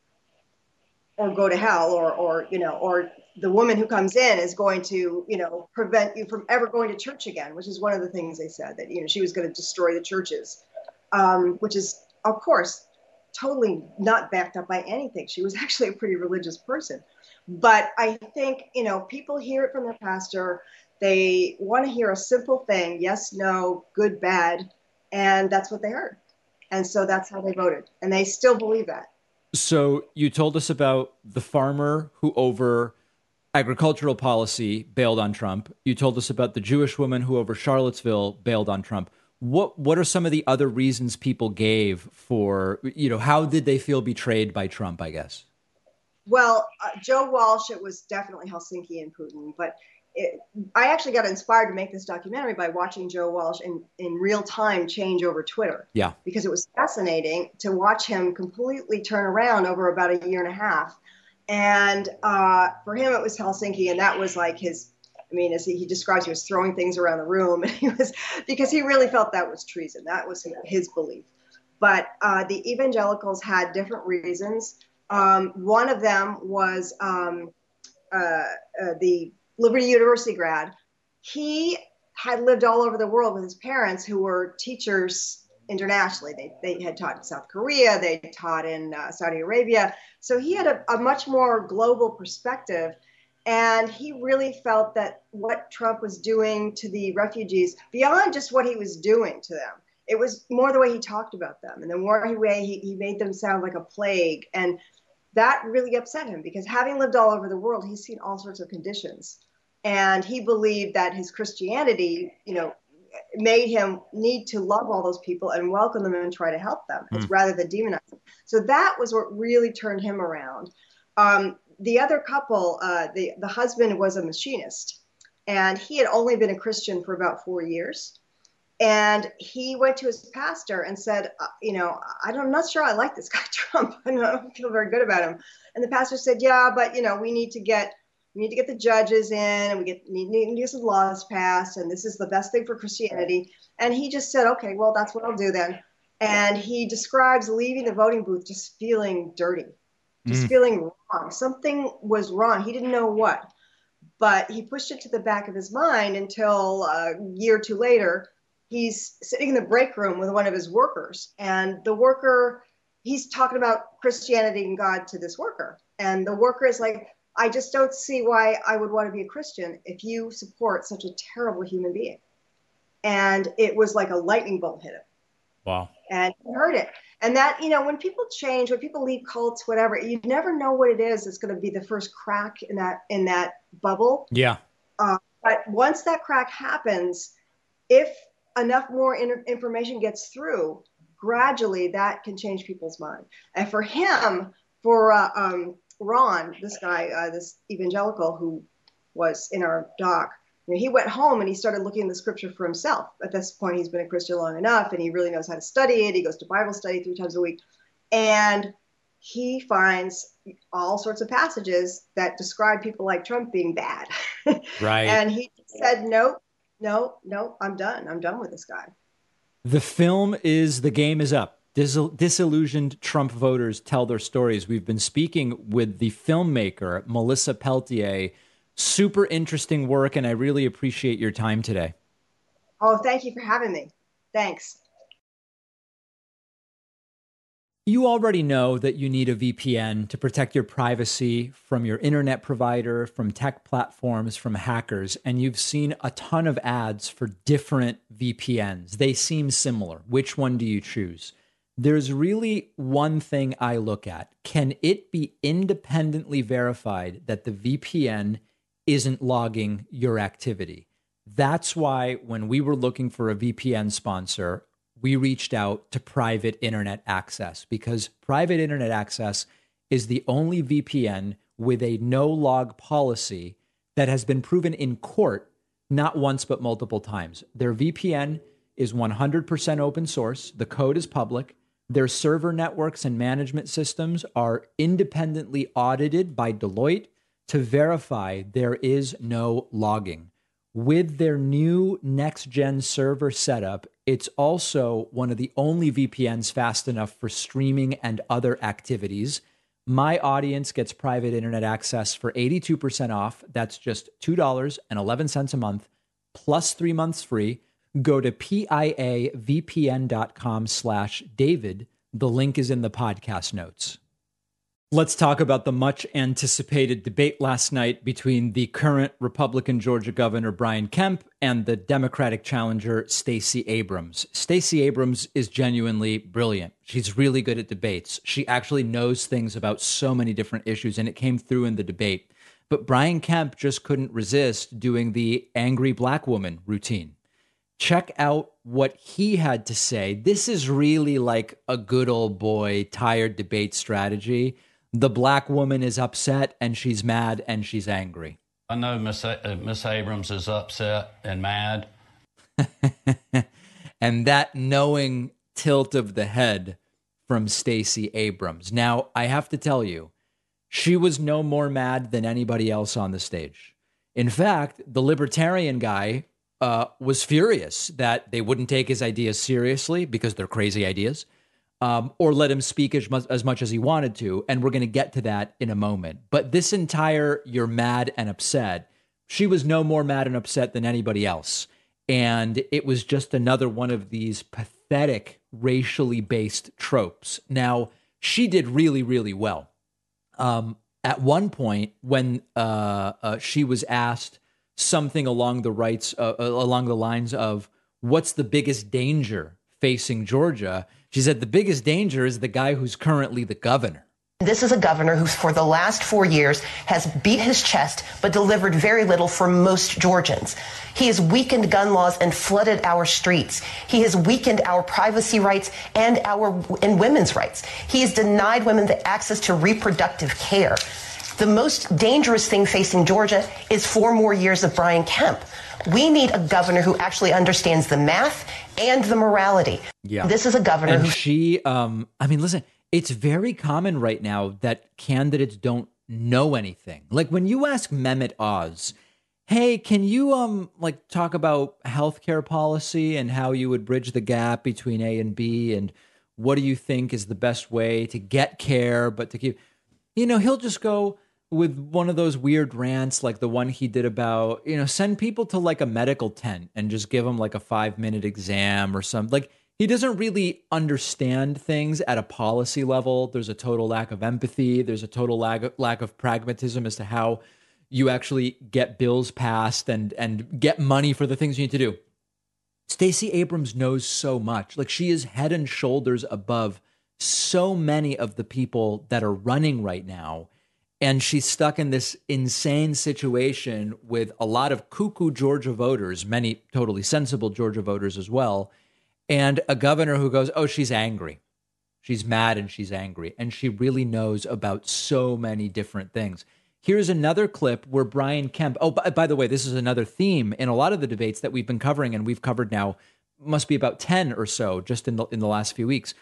or go to hell, or, or you know, or the woman who comes in is going to, you know, prevent you from ever going to church again, which is one of the things they said that you know she was going to destroy the churches um, which is, of course, totally not backed up by anything. She was *laughs* actually a pretty religious person. But I think, you know, people hear it from their pastor. They want to hear a simple thing yes, no, good, bad. And that's what they heard. And so that's how they voted. And they still believe that. So you told us about the farmer who, over agricultural policy, bailed on Trump. You told us about the Jewish woman who, over Charlottesville, bailed on Trump what what are some of the other reasons people gave for you know how did they feel betrayed by Trump? I guess. Well, uh, Joe Walsh, it was definitely Helsinki and Putin, but it, I actually got inspired to make this documentary by watching Joe Walsh in, in real time change over Twitter. Yeah. Because it was fascinating to watch him completely turn around over about a year and a half. And uh, for him, it was Helsinki, and that was like his mean, as he, he describes, he was throwing things around the room, *laughs* and he was because he really felt that was treason. That was his belief. But uh, the evangelicals had different reasons. Um, one of them was um, uh, uh, the Liberty University grad. He had lived all over the world with his parents, who were teachers internationally. They, they had taught in South Korea, they taught in uh, Saudi Arabia. So he had a, a much more global perspective and he really felt that what Trump was doing to the refugees, beyond just what he was doing to them, it was more the way he talked about them and the more way he, he made them sound like a plague. And that really upset him because having lived all over the world, he's seen all sorts of conditions. And he believed that his Christianity, you know, made him need to love all those people and welcome them and try to help them mm. rather than demonize them. So that was what really turned him around. Um, the other couple, uh, the the husband was a machinist, and he had only been a Christian for about four years. And he went to his pastor and said, uh, You know, I I'm not sure I like this guy, *laughs* Trump. I don't feel very good about him. And the pastor said, Yeah, but, you know, we need to get. We need to get the judges in, and we get need, need to get some laws passed, and this is the best thing for Christianity. And he just said, "Okay, well, that's what I'll do then." And he describes leaving the voting booth just feeling dirty, just mm. feeling wrong. Something was wrong. He didn't know what, but he pushed it to the back of his mind until a year or two later, he's sitting in the break room with one of his workers, and the worker, he's talking about Christianity and God to this worker, and the worker is like, I just don't see why I would want to be a Christian if you support such a terrible human being. And it was like a lightning bolt hit him. Wow. And he heard it. And that, you know, when people change, when people leave cults, whatever, you never know what it is that's going to be the first crack in that in that bubble. Yeah. Uh, but once that crack happens, if enough more in- information gets through, gradually that can change people's mind. And for him, for uh, um, Ron, this guy, uh, this evangelical who was in our doc, you know, he went home and he started looking in the scripture for himself. At this point, he's been a Christian long enough and he really knows how to study it. He goes to Bible study three times a week. And he finds all sorts of passages that describe people like Trump being bad. *laughs* Right. and he said, nope, no, no, I'm done. I'm done with this guy. The film is The Game is Up. Dis- disillusioned Trump voters tell their stories. We've been speaking with the filmmaker, Melissa Peltier. Super interesting work, and I really appreciate your time today. Oh, thank you for having me. Thanks. You already know that you need a VPN to protect your privacy from your internet provider, from tech platforms, from hackers, and you've seen a ton of ads for different VPNs. They seem similar. Which one do you choose? There's really one thing I look at. Can it be independently verified that the VPN isn't logging your activity? That's why when we were looking for a VPN sponsor, we reached out to private internet access because private internet access is the only VPN with a no log policy that has been proven in court not once but multiple times. Their VPN is 100% open source, the code is public. Their server networks and management systems are independently audited by Deloitte to verify there is no logging with their new next gen server setup, it's also one of the only VPNs fast enough for streaming and other activities. My audience gets private internet access for 82% off. That's just $2.11 a month plus three months free. Go to piavpn.com slash David. The link is in the podcast notes. Let's talk about the much anticipated debate last night between the current Republican Georgia Governor Brian Kemp and the Democratic challenger Stacey Abrams. Stacey Abrams is genuinely brilliant. She's really good at debates. She actually knows things about so many different issues, and it came through in the debate. But Brian Kemp just couldn't resist doing the angry black woman routine. Check out what he had to say. This is really like a good old boy tired debate strategy the black woman is upset and she's mad and she's angry. I know Miss uh, Miss Abrams is upset and mad. *laughs* and that knowing tilt of the head from Stacey Abrams. Now, I have to tell you, she was no more mad than anybody else on the stage. In fact, the libertarian guy uh, was furious that they wouldn't take his ideas seriously because they're crazy ideas um, or let him speak as much, as much as he wanted to. And we're going to get to that in a moment. But this entire you're mad and upset, she was no more mad and upset than anybody else. And it was just another one of these pathetic racially based tropes. Now, she did really, really well. Um, at one point, when uh, uh, she was asked something along the rights, uh, uh along the lines of, "What's the biggest danger facing Georgia?" She said the biggest danger is the guy who's currently the governor. This is a governor who, for the last four years, has beat his chest but delivered very little for most Georgians. He has weakened gun laws and flooded our streets. He has weakened our privacy rights and our and women's rights. He has denied women the access to reproductive care. The most dangerous thing facing Georgia is four more years of Brian Kemp. We need a governor who actually understands the math and the morality. Yeah. This is a governor and who she um I mean listen, it's very common right now that candidates don't know anything. Like when you ask Mehmet Oz, "Hey, can you um like talk about healthcare policy and how you would bridge the gap between A and B and what do you think is the best way to get care but to keep you know, he'll just go with one of those weird rants like the one he did about, you know, send people to like a medical tent and just give them like a 5-minute exam or something. Like he doesn't really understand things at a policy level. There's a total lack of empathy. There's a total lack of, lack of pragmatism as to how you actually get bills passed and and get money for the things you need to do. Stacey Abrams knows so much. Like she is head and shoulders above so many of the people that are running right now. And she's stuck in this insane situation with a lot of cuckoo Georgia voters, many totally sensible Georgia voters as well and a governor who goes, Oh, she's angry. She's mad and she's angry. And she really knows about so many different things. Here's another clip where Brian Kemp, oh, by, by, the way, this is another theme in a lot of the debates that we've been covering, and we've covered now, must be about 10 or so just in the, in the last few weeks.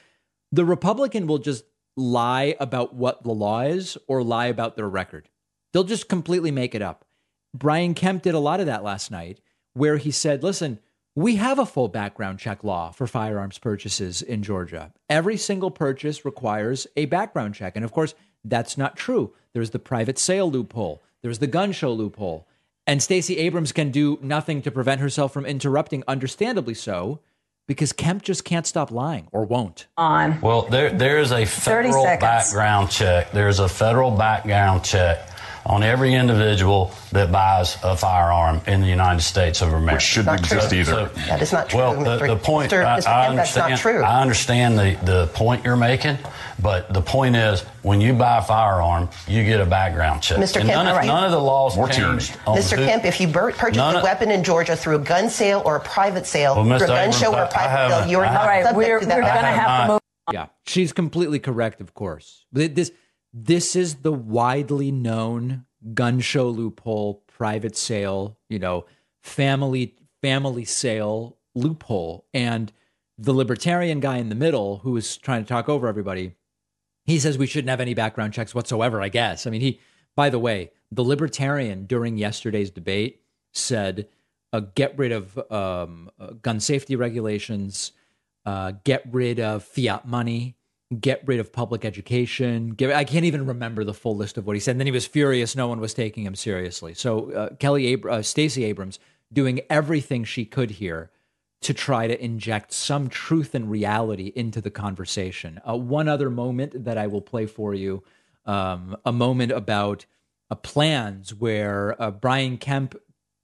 The Republican will just lie about what the law is or lie about their record. They'll just completely make it up. Brian Kemp did a lot of that last night, where he said, listen, we have a full background check law for firearms purchases in Georgia. Every single purchase requires a background check. And of course, that's not true. There's the private sale loophole, there's the gun show loophole. And Stacey Abrams can do nothing to prevent herself from interrupting, understandably so, because Kemp just can't stop lying or won't. On. Well, there there is a federal background check. There's a federal background check on every individual that buys a firearm in the United States of America. Which shouldn't exist true. either. So, that is not true. Well, the, the point, Mr. I, Mr. I Kemp, that's understand, not true. I understand the, the point you're making, but the point is when you buy a firearm, you get a background check. Mr. And Kemp, none, of, right. none of the laws More changed. on Mr. who- Kemp, if you bur- purchase a weapon in Georgia through a gun sale or a private sale, Well, through a gun show or I- a private sale, you're not have- subject we're, to we're that. going to have have to not- move. Yeah, she's completely correct, of course. But This this is the widely known gun show loophole, private sale, you know, family family sale loophole. And the libertarian guy in the middle who is trying to talk over everybody, he says we shouldn't have any background checks whatsoever, I guess. I mean, he by the way, the libertarian during yesterday's debate said uh, get rid of um, uh, gun safety regulations, uh, get rid of fiat money, get rid of public education. Get, I can't even remember the full list of what he said. And then he was furious no one was taking him seriously. So uh, Kelly, Abr- uh, Stacey Abrams, doing everything she could here to try to inject some truth and reality into the conversation. Uh, one other moment that I will play for you, um, a moment about uh, plans where uh, Brian Kemp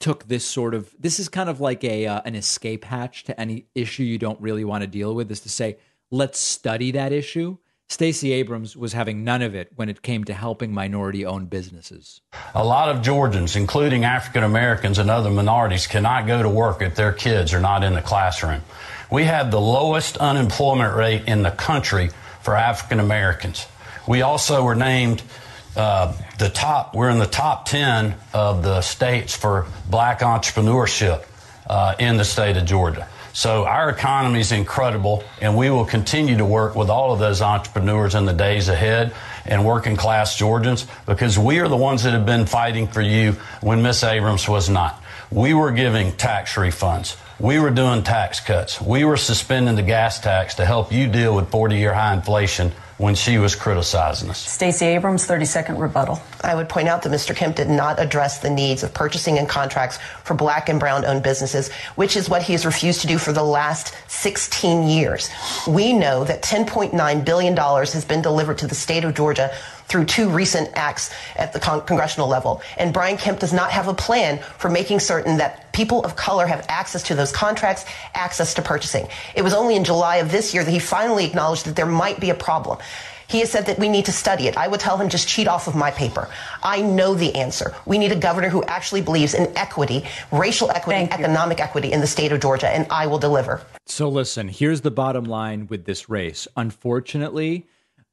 took this sort of this is kind of like a uh, an escape hatch to any issue you don't really want to deal with is to say let's study that issue. Stacey Abrams was having none of it when it came to helping minority owned businesses. A lot of Georgians, including African Americans and other minorities, cannot go to work if their kids are not in the classroom. We have the lowest unemployment rate in the country for African Americans. We also were named uh, the top, we're in the top 10 of the states for black entrepreneurship uh, in the state of Georgia. So our economy is incredible, and we will continue to work with all of those entrepreneurs in the days ahead and working class Georgians because we are the ones that have been fighting for you when Miss Abrams was not. We were giving tax refunds. We were doing tax cuts. We were suspending the gas tax to help you deal with 40 year high inflation when she was criticizing us. Stacey Abrams, 30 second rebuttal. I would point out that Mr. Kemp did not address the needs of purchasing and contracts for black and brown owned businesses, which is what he has refused to do for the last 16 years. We know that $10.9 billion has been delivered to the state of Georgia through two recent acts at the con- congressional level. And Brian Kemp does not have a plan for making certain that people of color have access to those contracts, access to purchasing. It was only in July of this year that he finally acknowledged that there might be a problem. He has said that we need to study it. I would tell him just cheat off of my paper. I know the answer. We need a governor who actually believes in equity, racial equity, Thank you. economic equity in the state of Georgia, and I will deliver. So listen, here's the bottom line with this race. Unfortunately,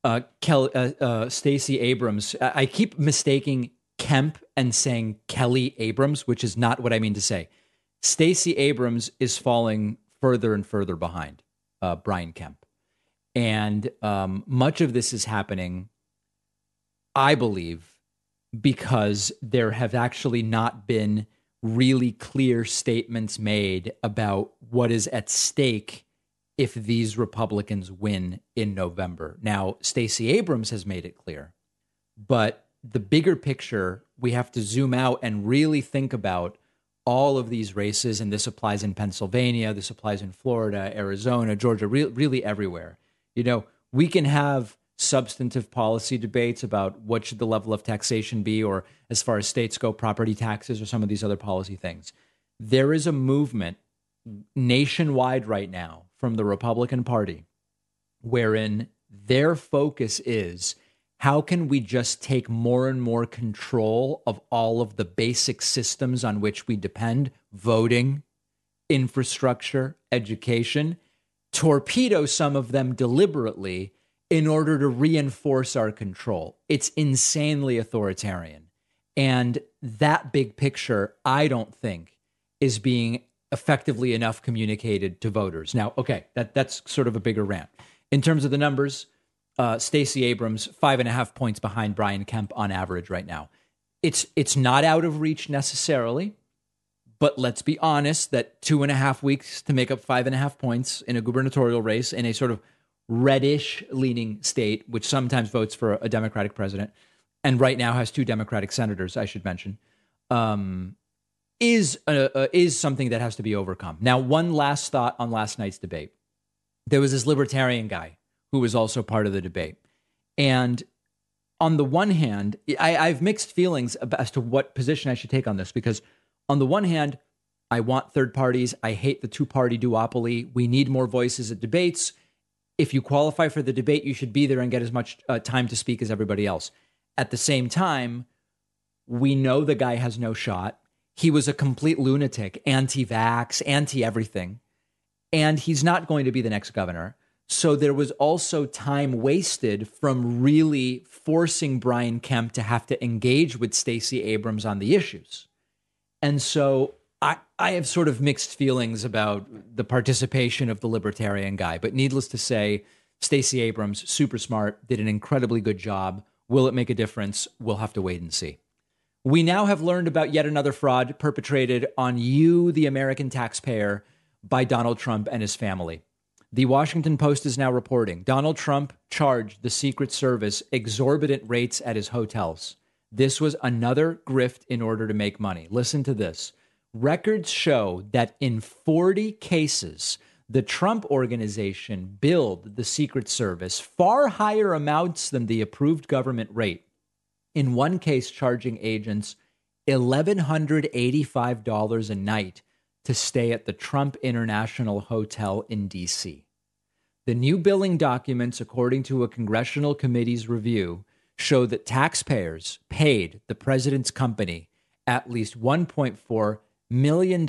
uh, Kel- uh, uh, Stacey Abrams, I-, I keep mistaking Kemp and saying Kelly Abrams, which is not what I mean to say. Stacey Abrams is falling further and further behind uh, Brian Kemp. And um, much of this is happening, I believe, because there have actually not been really clear statements made about what is at stake if these Republicans win in November. Now, Stacey Abrams has made it clear, but the bigger picture, we have to zoom out and really think about all of these races. And this applies in Pennsylvania, this applies in Florida, Arizona, Georgia, re- really everywhere. You know, we can have substantive policy debates about what should the level of taxation be or as far as states go property taxes or some of these other policy things there is a movement nationwide right now from the Republican Party wherein their focus is how can we just take more and more control of all of the basic systems on which we depend voting, infrastructure, education, torpedo some of them deliberately in order to reinforce our control. It's insanely authoritarian. And that big picture, I don't think, is being effectively enough communicated to voters. Now, okay, that that's sort of a bigger rant. In terms of the numbers, uh, Stacey Abrams five and a half points behind Brian Kemp on average right now. It's it's not out of reach necessarily, but let's be honest that two and a half weeks to make up five and a half points in a gubernatorial race in a sort of reddish leaning state, which sometimes votes for a Democratic president, and right now has two Democratic senators, I should mention, um, is uh, uh, is something that has to be overcome. Now, one last thought on last night's debate. There was this libertarian guy who was also part of the debate, and on the one hand, I, have mixed feelings as to what position I should take on this because, on the one hand, I want third parties. I hate the two party duopoly. We need more voices at debates. If you qualify for the debate, you should be there and get as much uh, time to speak as everybody else. At the same time, we know the guy has no shot he was a complete lunatic, anti vax, anti everything. And he's not going to be the next governor. So there was also time wasted from really forcing Brian Kemp to have to engage with Stacey Abrams on the issues. And so I, I have sort of mixed feelings about the participation of the libertarian guy. But needless to say, Stacey Abrams, super smart, did an incredibly good job. Will it make a difference? We'll have to wait and see. We now have learned about yet another fraud perpetrated on you, the American taxpayer, by Donald Trump and his family. The Washington Post is now reporting Donald Trump charged the Secret Service exorbitant rates at his hotels. This was another grift in order to make money. Listen to this. Records show that in 40 cases, the Trump organization billed the Secret Service far higher amounts than the approved government rate in one case charging agents $1,185 a night to stay at the Trump International Hotel in D.C. The new billing documents, according to a congressional committee's review, show that taxpayers paid the president's company at least $1.4 million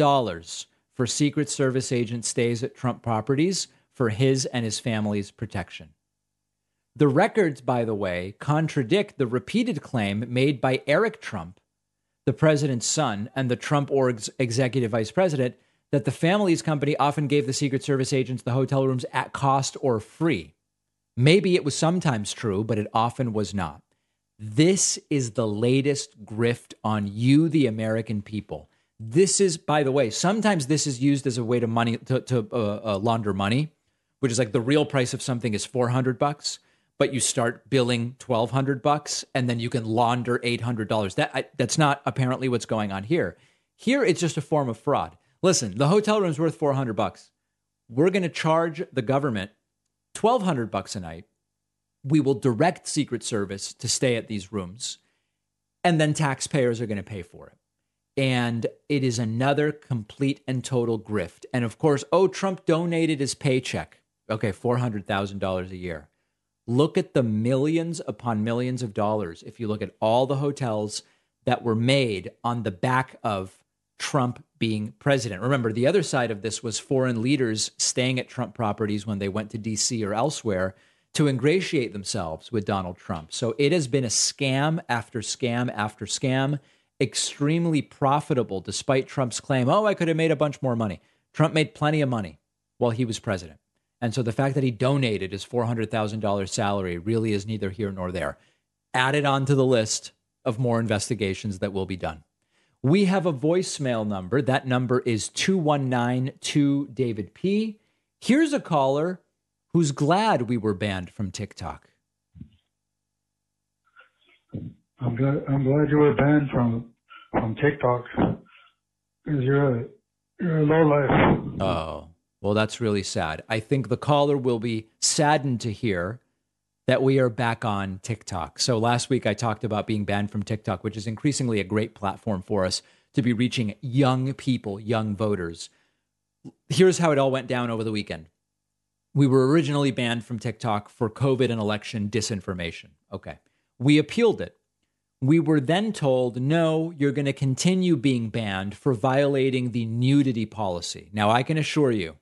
for Secret Service agent stays at Trump properties for his and his family's protection. The records, by the way, contradict the repeated claim made by Eric Trump, the president's son and the Trump org's executive vice president, that the family's company often gave the Secret Service agents the hotel rooms at cost or free. Maybe it was sometimes true, but it often was not. This is the latest grift on you, the American people. This is, by the way, sometimes this is used as a way to money to, to uh, uh, launder money, which is like the real price of something is four hundred bucks but you start billing 1200 bucks and then you can launder $800 that I, that's not apparently what's going on here. Here it's just a form of fraud. Listen the hotel room's worth 400 bucks. We're going to charge the government 1200 bucks a night. We will direct secret service to stay at these rooms and then taxpayers are going to pay for it. And it is another complete and total grift. And of course oh trump donated his paycheck. Okay $400000 a year Look at the millions upon millions of dollars. If you look at all the hotels that were made on the back of Trump being president. Remember, the other side of this was foreign leaders staying at Trump properties when they went to DC or elsewhere to ingratiate themselves with Donald Trump. So it has been a scam after scam after scam. extremely profitable despite Trump's claim, oh, I could have made a bunch more money. Trump made plenty of money while he was president. And so the fact that he donated his $400,000 salary really is neither here nor there. Added on to the list of more investigations that will be done. We have a voicemail number. That number is 2192 David P. Here's a caller who's glad we were banned from TikTok. I'm glad I'm glad you were banned from from TikTok because you're a you're a low life. Oh, well, that's really sad. I think the caller will be saddened to hear that we are back on TikTok. So last week I talked about being banned from TikTok, which is increasingly a great platform for us to be reaching young people, young voters. Here's how it all went down over the weekend. We were originally banned from TikTok for COVID and election disinformation. Okay. We appealed it. We were then told, no, you're going to continue being banned for violating the nudity policy. Now, I can assure you,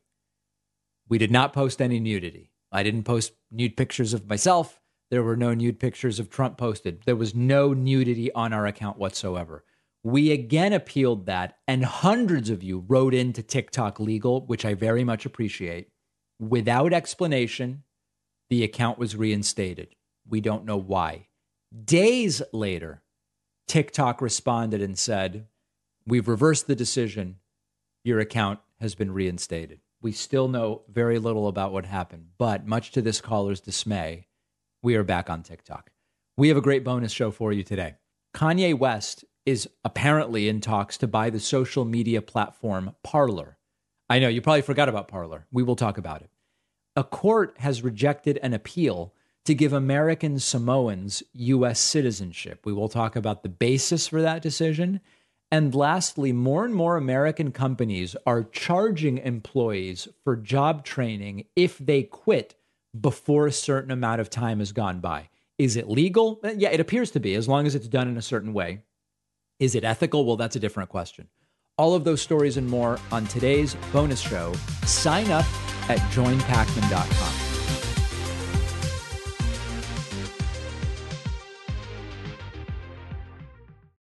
we did not post any nudity. I didn't post nude pictures of myself. There were no nude pictures of Trump posted. There was no nudity on our account whatsoever. We again appealed that, and hundreds of you wrote into TikTok legal, which I very much appreciate. Without explanation, the account was reinstated. We don't know why. Days later, TikTok responded and said, We've reversed the decision. Your account has been reinstated. We still know very little about what happened, but much to this caller's dismay, we are back on TikTok. We have a great bonus show for you today. Kanye West is apparently in talks to buy the social media platform Parler. I know you probably forgot about Parler. We will talk about it. A court has rejected an appeal to give American Samoans U.S. citizenship. We will talk about the basis for that decision. And lastly, more and more American companies are charging employees for job training if they quit before a certain amount of time has gone by. Is it legal? Uh, yeah, it appears to be, as long as it's done in a certain way. Is it ethical? Well, that's a different question. All of those stories and more on today's bonus show. Sign up at joinpakman.com.